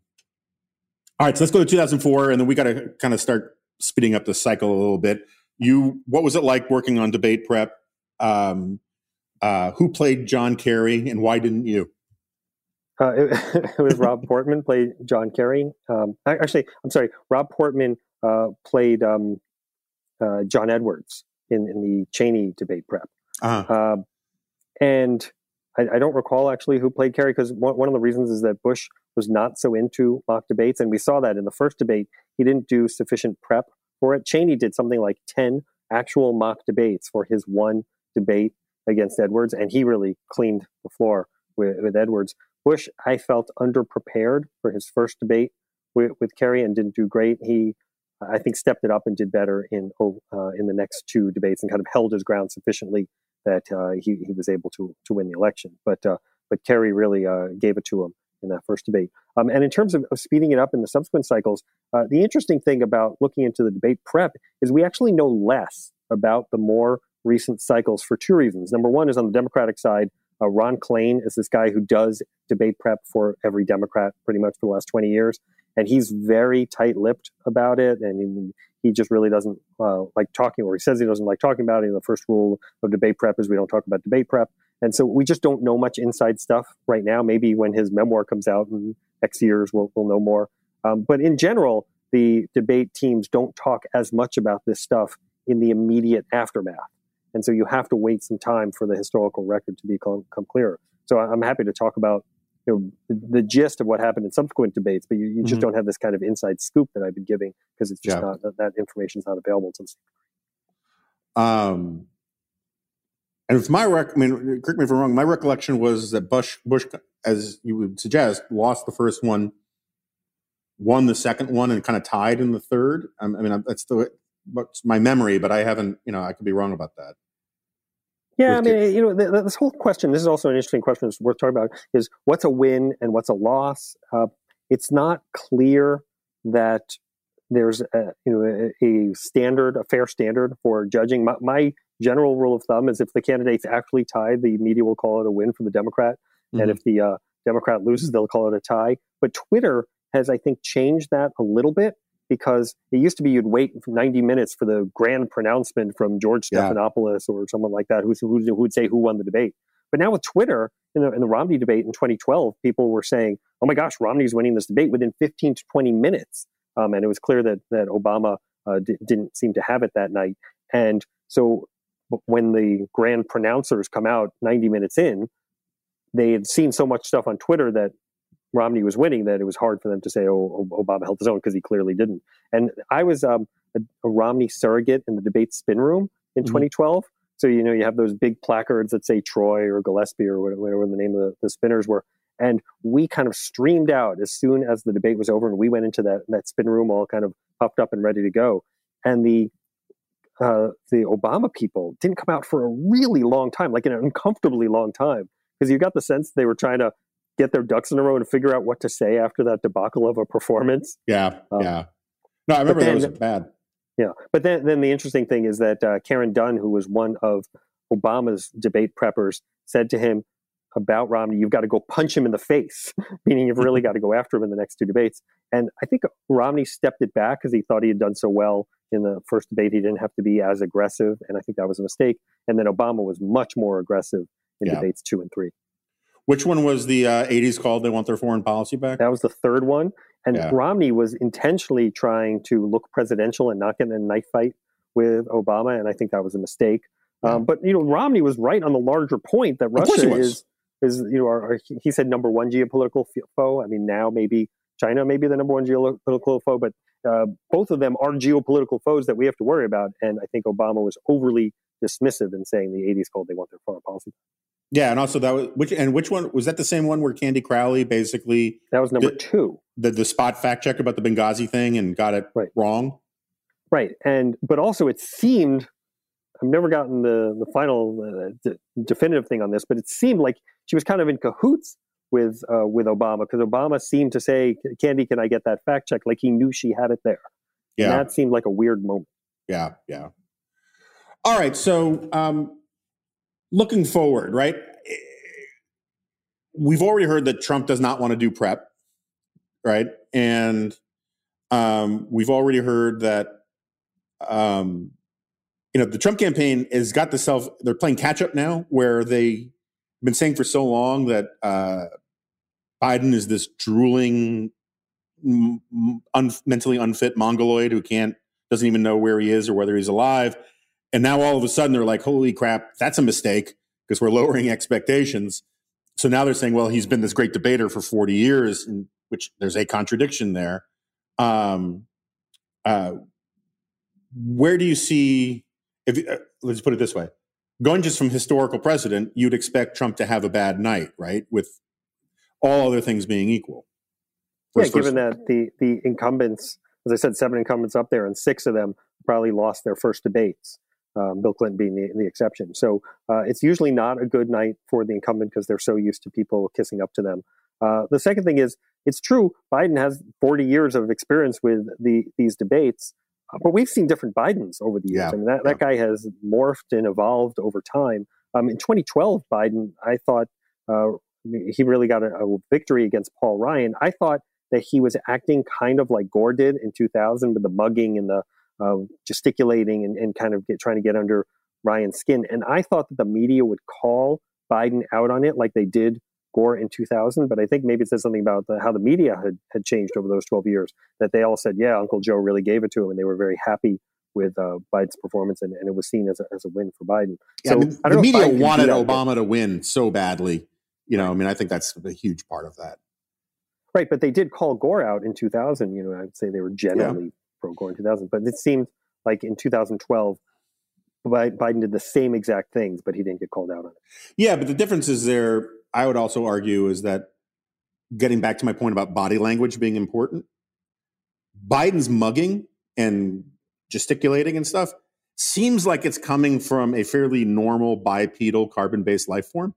all right, so let's go to 2004, and then we got to kind of start speeding up the cycle a little bit. You, what was it like working on debate prep? Um, uh, who played John Kerry, and why didn't you? Uh, it, it, was Rob Portman played John Kerry. Um, actually, I'm sorry, Rob Portman uh, played um, uh, John Edwards in, in the Cheney debate prep. Uh-huh. and I, I, don't recall actually who played Kerry because one, one of the reasons is that Bush was not so into mock debates. And we saw that in the first debate. He didn't do sufficient prep for it. Cheney did something like 10 actual mock debates for his one debate against Edwards, and he really cleaned the floor with, with Edwards. Bush, I felt underprepared for his first debate with, with Kerry and didn't do great. He, I think, stepped it up and did better in uh, in the next two debates and kind of held his ground sufficiently that uh, he, he was able to to win the election. But uh, but Kerry really uh, gave it to him in that first debate. Um, and in terms of, of, speeding it up in the subsequent cycles, uh, the interesting thing about looking into the debate prep is we actually know less about the more recent cycles for two reasons. Number one is on the Democratic side, uh, Ron Klain is this guy who does debate prep for every Democrat pretty much for the last 20 years. And he's very tight lipped about it. And he, he just really doesn't uh, like talking, or he says he doesn't like talking about it. And the first rule of debate prep is we don't talk about debate prep. And so we just don't know much inside stuff right now. Maybe when his memoir comes out in X years, we'll, we'll know more. Um, but in general, the debate teams don't talk as much about this stuff in the immediate aftermath. And so you have to wait some time for the historical record to become, become clearer. So I'm happy to talk about you know, the, the, gist of what happened in subsequent debates, but you, you just mm-hmm. don't have this kind of inside scoop that I've been giving because it's just yeah. not that information is not available to them. Um, and it's my rec, I mean, correct me if I'm wrong. My recollection was that Bush, Bush, as you would suggest, lost the first one, won the second one, and kind of tied in the third. I mean, that's the what's my memory, but I haven't. You know, I could be wrong about that. Yeah, I mean, you know, this whole question. This is also an interesting question. It's worth talking about. Is what's a win and what's a loss? Uh, it's not clear that there's a, you know a, a, standard, a fair standard for judging. My, my general rule of thumb is if the candidates actually tie, the media will call it a win for the Democrat. Mm-hmm. And if the uh, Democrat loses, they'll call it a tie. But Twitter has, I think, changed that a little bit. because it used to be you'd wait 90 minutes for the grand pronouncement from George Yeah. Stephanopoulos or someone like that who's, who's, who would say who won the debate. But now with Twitter, in the, in the Romney debate in 2012, people were saying, oh my gosh, Romney's winning this debate within 15 to 20 minutes. Um, and it was clear that, that Obama uh, di- didn't seem to have it that night. And so w- when the grand pronouncers come out 90 minutes in, they had seen so much stuff on Twitter that Romney was winning that it was hard for them to say, oh, Obama held his own because he clearly didn't. And I was um, a, a Romney surrogate in the debate spin room in Mhm. 2012. So, you know, you have those big placards that say Troy or Gillespie or whatever, whatever the name of the, the spinners were. And we kind of streamed out as soon as the debate was over and we went into that, that spin room all kind of puffed up and ready to go. And the uh, the Obama people didn't come out for a really long time, like an uncomfortably long time, because you got the sense they were trying to get their ducks in a row and figure out what to say after that debacle of a performance. Yeah, Um, yeah. No, I remember that then- was bad. Yeah, but then then the interesting thing is that uh, Karen Dunn, who was one of Obama's debate preppers, said to him about Romney, "You've got to go punch him in the face," meaning you've really got to go after him in the next two debates. And I think Romney stepped it back because he thought he had done so well in the first debate, he didn't have to be as aggressive, and I think that was a mistake. And then Obama was much more aggressive in Yeah. debates two and three. Which one was the uh, 80s called They Want Their Foreign Policy Back? That was the third one. And Yeah. Romney was intentionally trying to look presidential and not get in a knife fight with Obama. And I think that was a mistake. Um, but, you know, Romney was right on the larger point that Russia is, is, you know, our, he said number one geopolitical foe. I mean, now maybe China may be the number one geopolitical foe, but uh, both of them are geopolitical foes that we have to worry about. And I think Obama was overly dismissive in saying the 80s called they want their foreign policy. Yeah, and also that was which and which one was that the same one where Candy Crowley basically That was number Did- two. the the spot fact check about the Benghazi thing and got it Right. wrong? Right, and but also it seemed I've never gotten the the final uh, definitive thing on this, but it seemed like she was kind of in cahoots with uh, with Obama because Obama seemed to say, "Candy, can I get that fact check?" Like he knew she had it there. And Yeah, that seemed like a weird moment. yeah, yeah. All right, so um, looking forward, right? We've already heard that Trump does not want to do prep, right? And um, we've already heard that um, you know the Trump campaign has got the self. They're playing catch up now, where they've been saying for so long that uh, Biden is this drooling, un- mentally unfit mongoloid who can't doesn't even know where he is or whether he's alive. And now all of a sudden they're like, "Holy crap, that's a mistake," because we're lowering expectations. So now they're saying, "Well, he's been this great debater for forty years," in which there's a contradiction there. Um, uh, where do you see? If uh, let's put it this way, going just from historical precedent, you'd expect Trump to have a bad night, right? With all other things being equal. Yeah, given first- that the the incumbents, as I said, seven incumbents up there, and six of them probably lost their first debates. Um, Bill Clinton being the, the exception. So uh, it's usually not a good night for the incumbent because they're so used to people kissing up to them. Uh, the second thing is, it's true, Biden has 40 years of experience with the these debates, but we've seen different Bidens over the years. Yeah, I mean, that, that guy has morphed and evolved over time. Um, in 2012, Biden, I thought uh, he really got a, a victory against Paul Ryan. I thought that he was acting kind of like Gore did in 2000 with the mugging and the uh, gesticulating and, and kind of get, trying to get under Ryan's skin. And I thought that the media would call Biden out on it like they did Gore in 2000. But I think maybe it says something about the, how the media had, had changed over those 12 years that they all said, yeah, Uncle Joe really gave it to him. And they were very happy with uh, Biden's performance and, and it was seen as a, as a win for Biden. Yeah, so I mean, the media Biden can do wanted. Obama to win so badly. You know, I mean, I think that's a huge part of that. Right, but they did call Gore out in 2000. You know, I'd say they were generally pro Gore in 2000, but it seemed like in 2012, Biden did the same exact things, but he didn't get called out on it. Yeah, but the difference is there. I would also argue is that getting back to my point about body language being important. Biden's mugging and gesticulating and stuff seems like it's coming from a fairly normal bipedal carbon-based life form,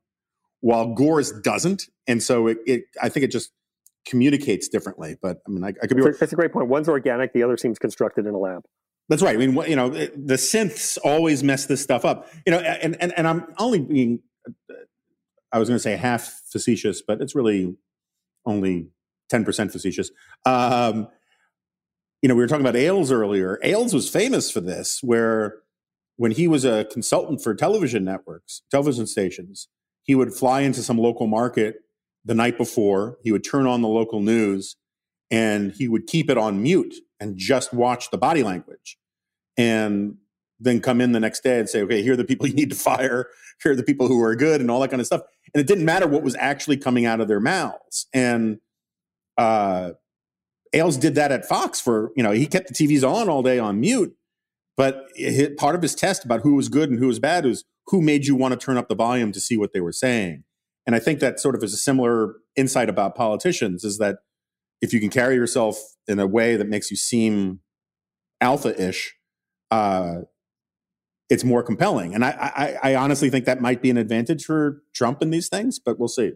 while Gore's doesn't, and so it, it I think it just communicates differently. But I mean, I, I could be wrong. That's a- That's a great point. One's organic, the other seems constructed in a lab. That's right. I mean, you know, the synths always mess this stuff up. You know, and and, and I'm only being, I was going to say half facetious, but it's really only ten percent facetious. Um, you know, we were talking about Ailes earlier. Ailes was famous for this, where when he was a consultant for television networks, television stations, he would fly into some local market the night before. He would turn on the local news and he would keep it on mute and just watch the body language. And then come in the next day and say, okay, here are the people you need to fire. Here are the people who are good and all that kind of stuff. And it didn't matter what was actually coming out of their mouths. And uh, Ailes did that at Fox for, you know, he kept the TVs on all day on mute. But it, part of his test about who was good and who was bad was who made you want to turn up the volume to see what they were saying. And I think that sort of is a similar insight about politicians is that if you can carry yourself in a way that makes you seem alpha ish, uh, it's more compelling. And I, I, I honestly think that might be an advantage for Trump in these things, but we'll see.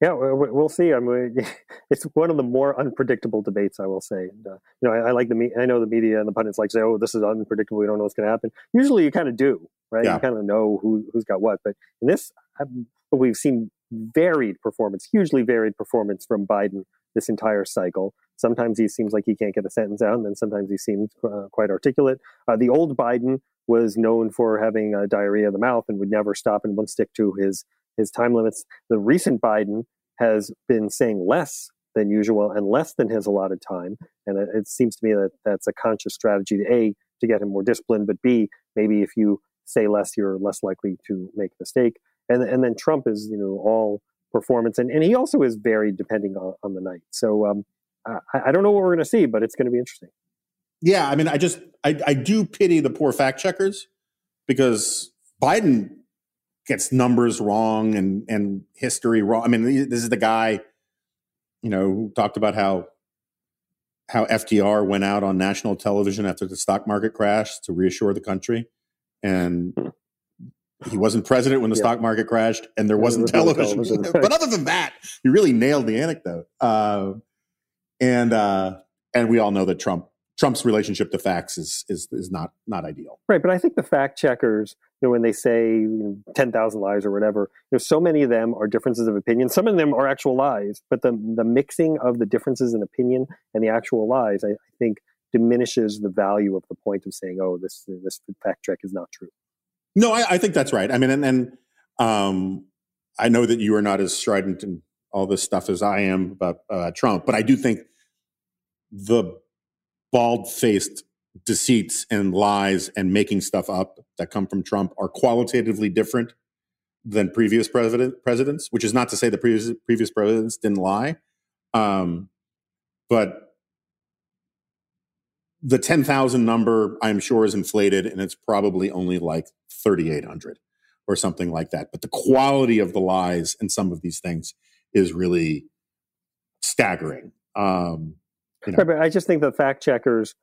Yeah, we'll see. I mean, it's one of the more unpredictable debates, I will say. And, uh, you know, I, I, like the me- I know the media and the pundits like say, "Oh, this is unpredictable. We don't know what's going to happen." Usually, you kind of do, right? Yeah. You kind of know who who's got what. But in this, we've seen varied performance, hugely varied performance from Biden this entire cycle. Sometimes he seems like he can't get a sentence out, and then sometimes he seems uh, quite articulate. Uh, the old Biden was known for having uh, diarrhea of the mouth and would never stop and would stick to his his time limits. The recent Biden has been saying less than usual and less than his allotted time, and it, it seems to me that that's a conscious strategy. To a to get him more disciplined, but b maybe if you say less, you're less likely to make a mistake. And and then Trump is you know all performance, and, and he also is varied depending on, on the night. So um, I, I don't know what we're going to see, but it's going to be interesting. Yeah, I mean, I just I, I do pity the poor fact checkers because Biden gets numbers wrong and and history wrong. I mean, this is the guy, you know, who talked about how how FDR went out on national television after the stock market crashed to reassure the country, and he wasn't president when the yeah. stock market crashed, and there wasn't television. television. but other than that, he really nailed the anecdote. Uh, and uh, and we all know that Trump Trump's relationship to facts is is is not not ideal. Right, but I think the fact checkers, you know, when they say you know, ten thousand lies or whatever, you know, so many of them are differences of opinion. Some of them are actual lies, but the the mixing of the differences in opinion and the actual lies, I, I think, diminishes the value of the point of saying, "Oh, this this fact check is not true." No, I, I think that's right. I mean, and, and um, I know that you are not as strident in all this stuff as I am about uh, Trump, but I do think the bald faced deceits and lies and making stuff up that come from Trump are qualitatively different than previous president presidents, which is not to say the previous previous presidents didn't lie. Um, but the 10,000 number, I'm sure, is inflated and it's probably only like 3,800 or something like that. But the quality of the lies and some of these things is really staggering. Um, you know. right, but I just think the fact checkers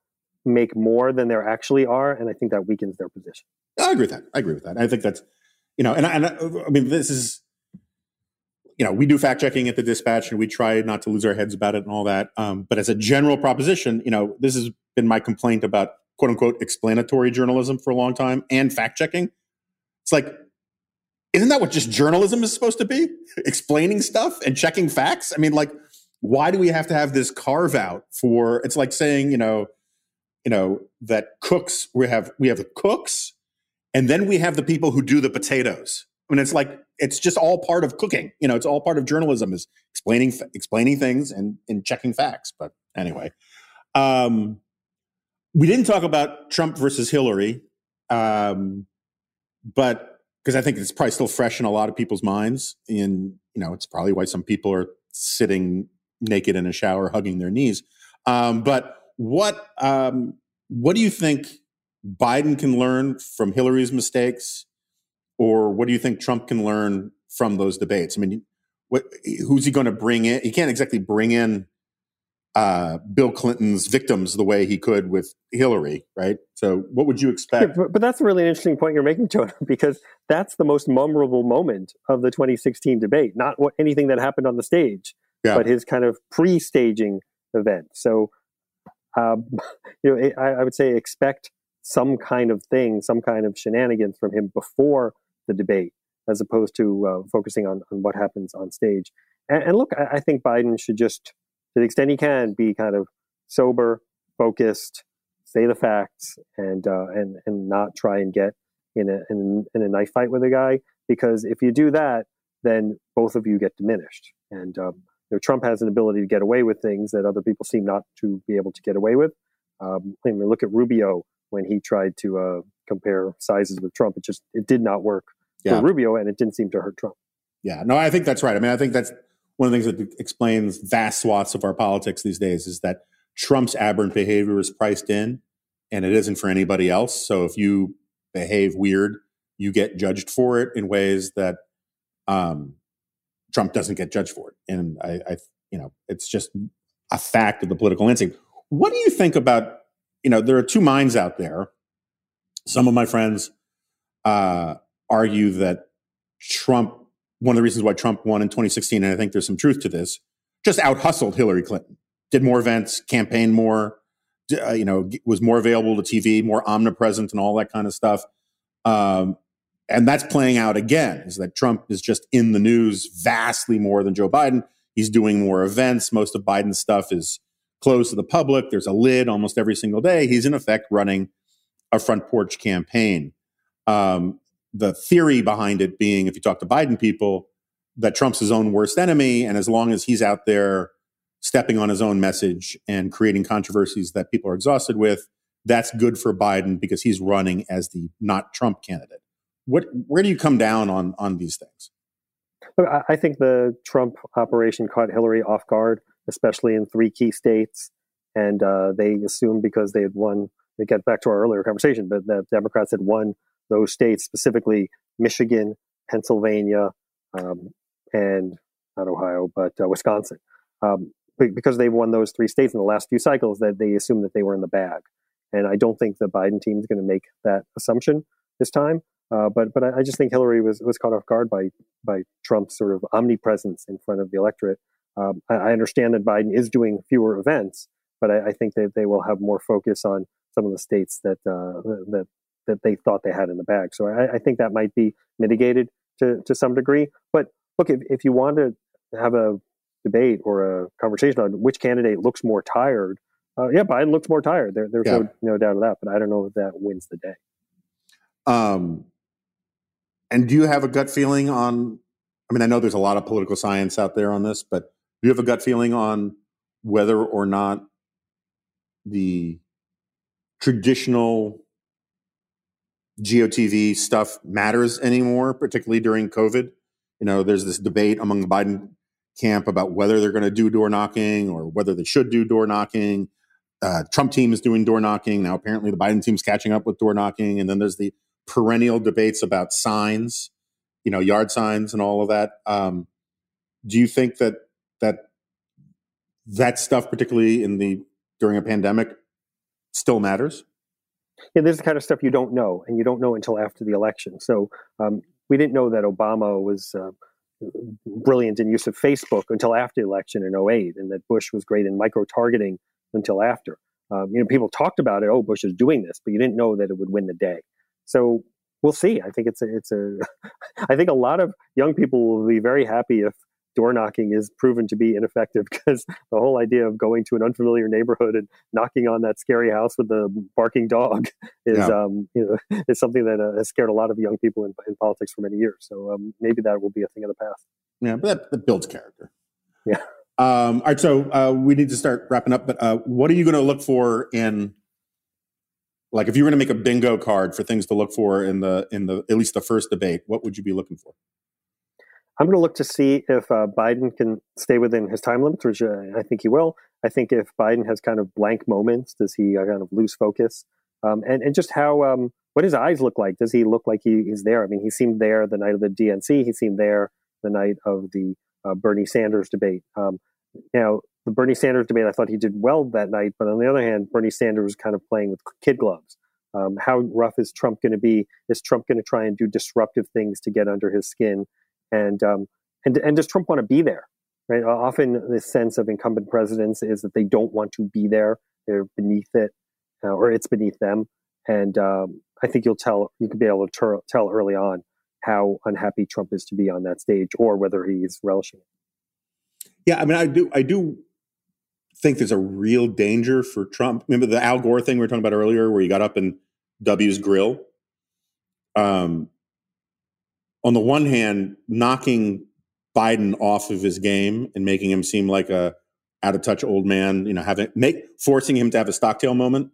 make more than there actually are, and I think that weakens their position. I agree with that. I agree with that. I think that's you know, and I, and I, I mean, this is you know, we do fact checking at the dispatch, and we try not to lose our heads about it and all that. Um, but as a general proposition, you know, this has been my complaint about quote unquote explanatory journalism for a long time and fact checking. It's like, isn't that what just journalism is supposed to be? Explaining stuff and checking facts. I mean, like why do we have to have this carve out for it's like saying you know you know that cooks we have we have the cooks and then we have the people who do the potatoes i mean it's like it's just all part of cooking you know it's all part of journalism is explaining explaining things and and checking facts but anyway um we didn't talk about trump versus hillary um but because i think it's probably still fresh in a lot of people's minds and you know it's probably why some people are sitting naked in a shower hugging their knees. Um, but what um, what do you think Biden can learn from Hillary's mistakes, or what do you think Trump can learn from those debates? I mean, what, who's he going to bring in? He can't exactly bring in uh, Bill Clinton's victims the way he could with Hillary, right? So, what would you expect? Yeah, but, but, that's a really interesting point you're making, Jonah, because that's the most memorable moment of the 2016 debate, not what, anything that happened on the stage yeah. but his kind of pre-staging event. So, um, you know, I, I would say expect some kind of thing, some kind of shenanigans from him before the debate, as opposed to uh, focusing on, on what happens on stage. And, and look, I, I, think Biden should just, the extent he can, be kind of sober, focused, say the facts, and uh, and and not try and get in a in, in, a knife fight with a guy. Because if you do that, then both of you get diminished. And um, you know, Trump has an ability to get away with things that other people seem not to be able to get away with. Um, I mean, look at Rubio when he tried to uh, compare sizes with Trump. It just it did not work yeah. for Rubio, and it didn't seem to hurt Trump. Yeah, no, I think that's right. I mean, I think that's one of the things that explains vast swaths of our politics these days is that Trump's aberrant behavior is priced in, and it isn't for anybody else. So if you behave weird, you get judged for it in ways that um, Trump doesn't get judged for it. And I, I, you know, it's just a fact of the political landscape. What do you think about? You know, there are two minds out there. Some of my friends uh, argue that Trump, one of the reasons why Trump won in 2016, and I think there's some truth to this, just out hustled Hillary Clinton, did more events, campaigned more, uh, you know, was more available to TV, more omnipresent, and all that kind of stuff. Um, and that's playing out again. Is that Trump is just in the news vastly more than Joe Biden. He's doing more events. Most of Biden's stuff is closed to the public. There's a lid almost every single day. He's in effect running a front porch campaign. Um, the theory behind it being, if you talk to Biden people, that Trump's his own worst enemy, and as long as he's out there stepping on his own message and creating controversies that people are exhausted with, that's good for Biden because he's running as the not Trump candidate. What, where do you come down on on these things? I think the Trump operation caught Hillary off guard, especially in three key states, and uh, they assumed because they had won. They get back to our earlier conversation, but the Democrats had won those states, specifically Michigan, Pennsylvania, um, and not Ohio, but uh, Wisconsin. Um, because they've won those three states in the last few cycles, that they assume that they were in the bag. And I don't think the Biden team is going to make that assumption this time. Uh, but but I, just think Hillary was was caught off guard by by Trump's sort of omnipresence in front of the electorate. Um, I, I, understand that Biden is doing fewer events, but I, I, think that they will have more focus on some of the states that uh, that that they thought they had in the bag. So I, I, think that might be mitigated to to some degree. But look, if, if you want to have a debate or a conversation on which candidate looks more tired, uh, yeah, Biden looks more tired. There, there's yeah. no, no doubt of that. But I don't know if that wins the day. Um, and do you have a gut feeling on? I mean, I know there's a lot of political science out there on this, but do you have a gut feeling on whether or not the traditional GOTV stuff matters anymore, particularly during COVID? You know, there's this debate among the Biden camp about whether they're going to do door knocking or whether they should do door knocking. Uh, Trump team is doing door knocking now. Apparently, the Biden team's catching up with door knocking, and then there's the perennial debates about signs, you know, yard signs and all of that. Um, do you think that that that stuff, particularly in the during a pandemic, still matters? Yeah, this is the kind of stuff you don't know, and you don't know until after the election. So um, we didn't know that Obama was uh, brilliant in use of Facebook until after the election in 08, and that Bush was great in micro targeting until after. Um, you know, people talked about it. Oh, Bush is doing this, but you didn't know that it would win the day. So we'll see. I think it's a, it's a. I think a lot of young people will be very happy if door knocking is proven to be ineffective because the whole idea of going to an unfamiliar neighborhood and knocking on that scary house with the barking dog is yeah. um, you know is something that uh, has scared a lot of young people in, in politics for many years. So um, maybe that will be a thing of the past. Yeah, but that, that builds character. Yeah. Um, all right, so uh, we need to start wrapping up. But uh, what are you going to look for in like if you were going to make a bingo card for things to look for in the in the at least the first debate what would you be looking for i'm going to look to see if uh, biden can stay within his time limits which uh, i think he will i think if biden has kind of blank moments does he uh, kind of lose focus um, and, and just how um, what his eyes look like does he look like he is there i mean he seemed there the night of the dnc he seemed there the night of the uh, bernie sanders debate um, now the Bernie Sanders debate, I thought he did well that night. But on the other hand, Bernie Sanders was kind of playing with kid gloves. Um, how rough is Trump going to be? Is Trump going to try and do disruptive things to get under his skin? And um, and and does Trump want to be there? Right. Often the sense of incumbent presidents is that they don't want to be there. They're beneath it, uh, or it's beneath them. And um, I think you'll tell you could be able to ter- tell early on how unhappy Trump is to be on that stage, or whether he's relishing it. Yeah, I mean, I do. I do think there's a real danger for Trump. Remember the Al Gore thing we were talking about earlier, where he got up in W's grill. Um, on the one hand, knocking Biden off of his game and making him seem like a out of touch old man, you know, having make forcing him to have a Stockdale moment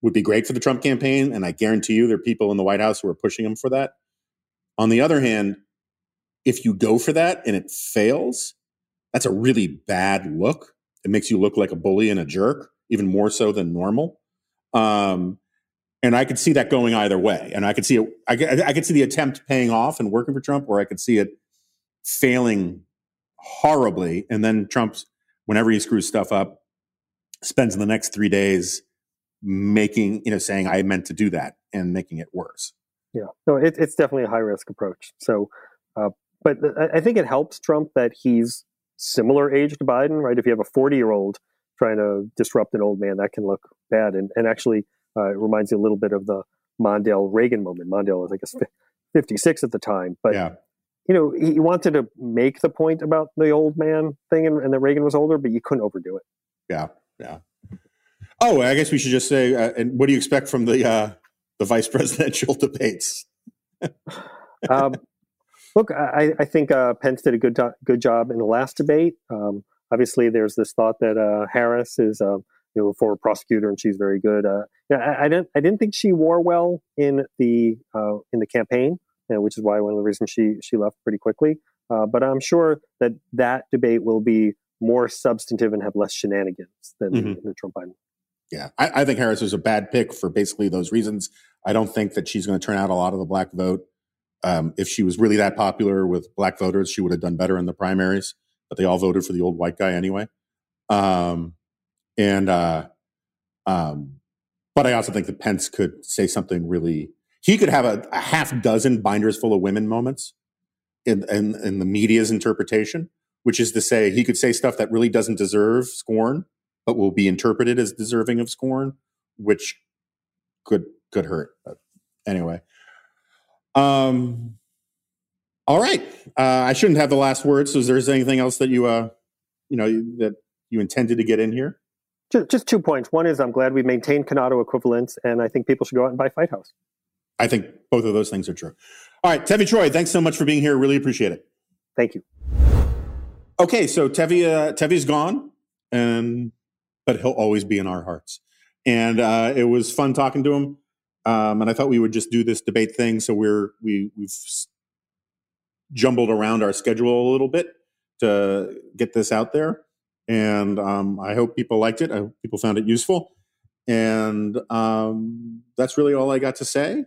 would be great for the Trump campaign, and I guarantee you there are people in the White House who are pushing him for that. On the other hand, if you go for that and it fails, that's a really bad look. It makes you look like a bully and a jerk, even more so than normal. Um, and I could see that going either way. And I could see it. I I could see the attempt paying off and working for Trump, or I could see it failing horribly. And then Trump's, whenever he screws stuff up, spends the next three days making, you know, saying I meant to do that and making it worse. Yeah, no, it, it's definitely a high risk approach. So, uh, but I think it helps Trump that he's similar age to Biden, right? If you have a 40 year old trying to disrupt an old man, that can look bad. And, and actually, uh, it reminds you a little bit of the Mondale Reagan moment. Mondale was, I guess, 56 at the time. But, yeah. you know, he wanted to make the point about the old man thing and, and that Reagan was older, but you couldn't overdo it. Yeah. Yeah. Oh, I guess we should just say, uh, and what do you expect from the uh, the vice presidential debates? um, look, I, I think uh, Pence did a good do- good job in the last debate. Um, obviously, there's this thought that uh, Harris is uh, you know for a former prosecutor and she's very good. Uh, yeah, I, I, didn't I didn't think she wore well in the uh, in the campaign, you know, which is why one of the reasons she she left pretty quickly. Uh, but I'm sure that that debate will be more substantive and have less shenanigans than mm-hmm. the, the Trump Biden. Yeah, I, I, think Harris is a bad pick for basically those reasons. I don't think that she's going to turn out a lot of the black vote. Um, if she was really that popular with black voters, she would have done better in the primaries. But they all voted for the old white guy anyway. Um, and uh, um, but I also think that Pence could say something really. He could have a, a half dozen binders full of women moments in, in in the media's interpretation, which is to say, he could say stuff that really doesn't deserve scorn, but will be interpreted as deserving of scorn, which could could hurt. But anyway, um, all right. Uh, I shouldn't have the last word. So, is there anything else that you, uh, you know, that you intended to get in here? Just, just two points. One is I'm glad we maintained Cannato equivalence, and I think people should go out and buy Fight House. I think both of those things are true. All right, Tevi Troy, thanks so much for being here. Really appreciate it. Thank you. Okay, so Tevi, uh, Tevi's gone, and but he'll always be in our hearts. And uh, it was fun talking to him. Um, and I thought we would just do this debate thing. So we're we we've jumbled around our schedule a little bit to get this out there. And um, I hope people liked it. I hope people found it useful. And um, that's really all I got to say.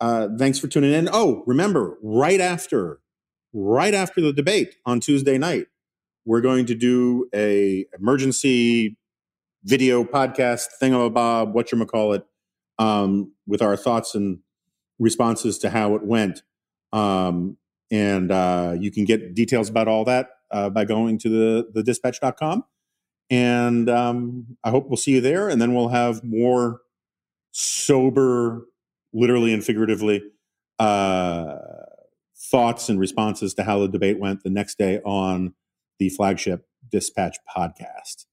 Uh, thanks for tuning in. Oh, remember, right after, right after the debate on Tuesday night, we're going to do a emergency video podcast thingamabob, what you call it, um, with our thoughts and responses to how it went. Um, and uh, you can get details about all that uh, by going to the, the dispatch.com. And um, I hope we'll see you there. And then we'll have more sober, literally and figuratively, uh, thoughts and responses to how the debate went the next day on the flagship Dispatch podcast.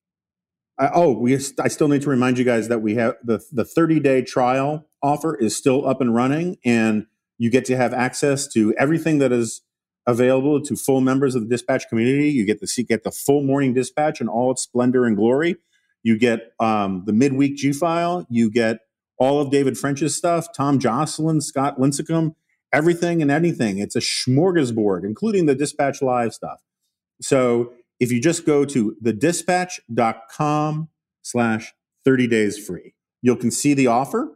I, oh, we I still need to remind you guys that we have the the 30 day trial offer is still up and running, and you get to have access to everything that is available to full members of the dispatch community. You get see get the full morning dispatch in all its splendor and glory. You get um, the midweek G file. You get all of David French's stuff, Tom Joscelyn, Scott Lincicome, everything and anything. It's a smorgasbord, including the dispatch live stuff. So if you just go to thedispatch.com slash 30 days free, you can see the offer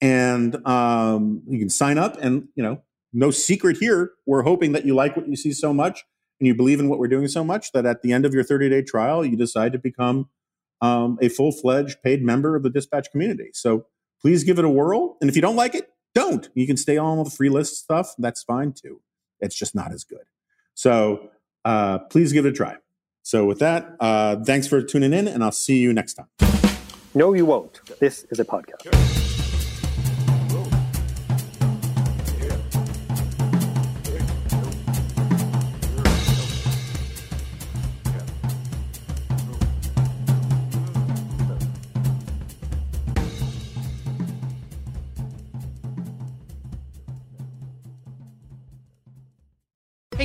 and um, you can sign up and, you know, no secret here. We're hoping that you like what you see so much and you believe in what we're doing so much that at the end of your 30 day trial, you decide to become um, a full fledged paid member of the dispatch community. So please give it a whirl. And if you don't like it, don't. You can stay on with the free list stuff. That's fine too. It's just not as good. So uh, please give it a try. So, with that, uh, thanks for tuning in, and I'll see you next time. No, you won't. This is a podcast. Hey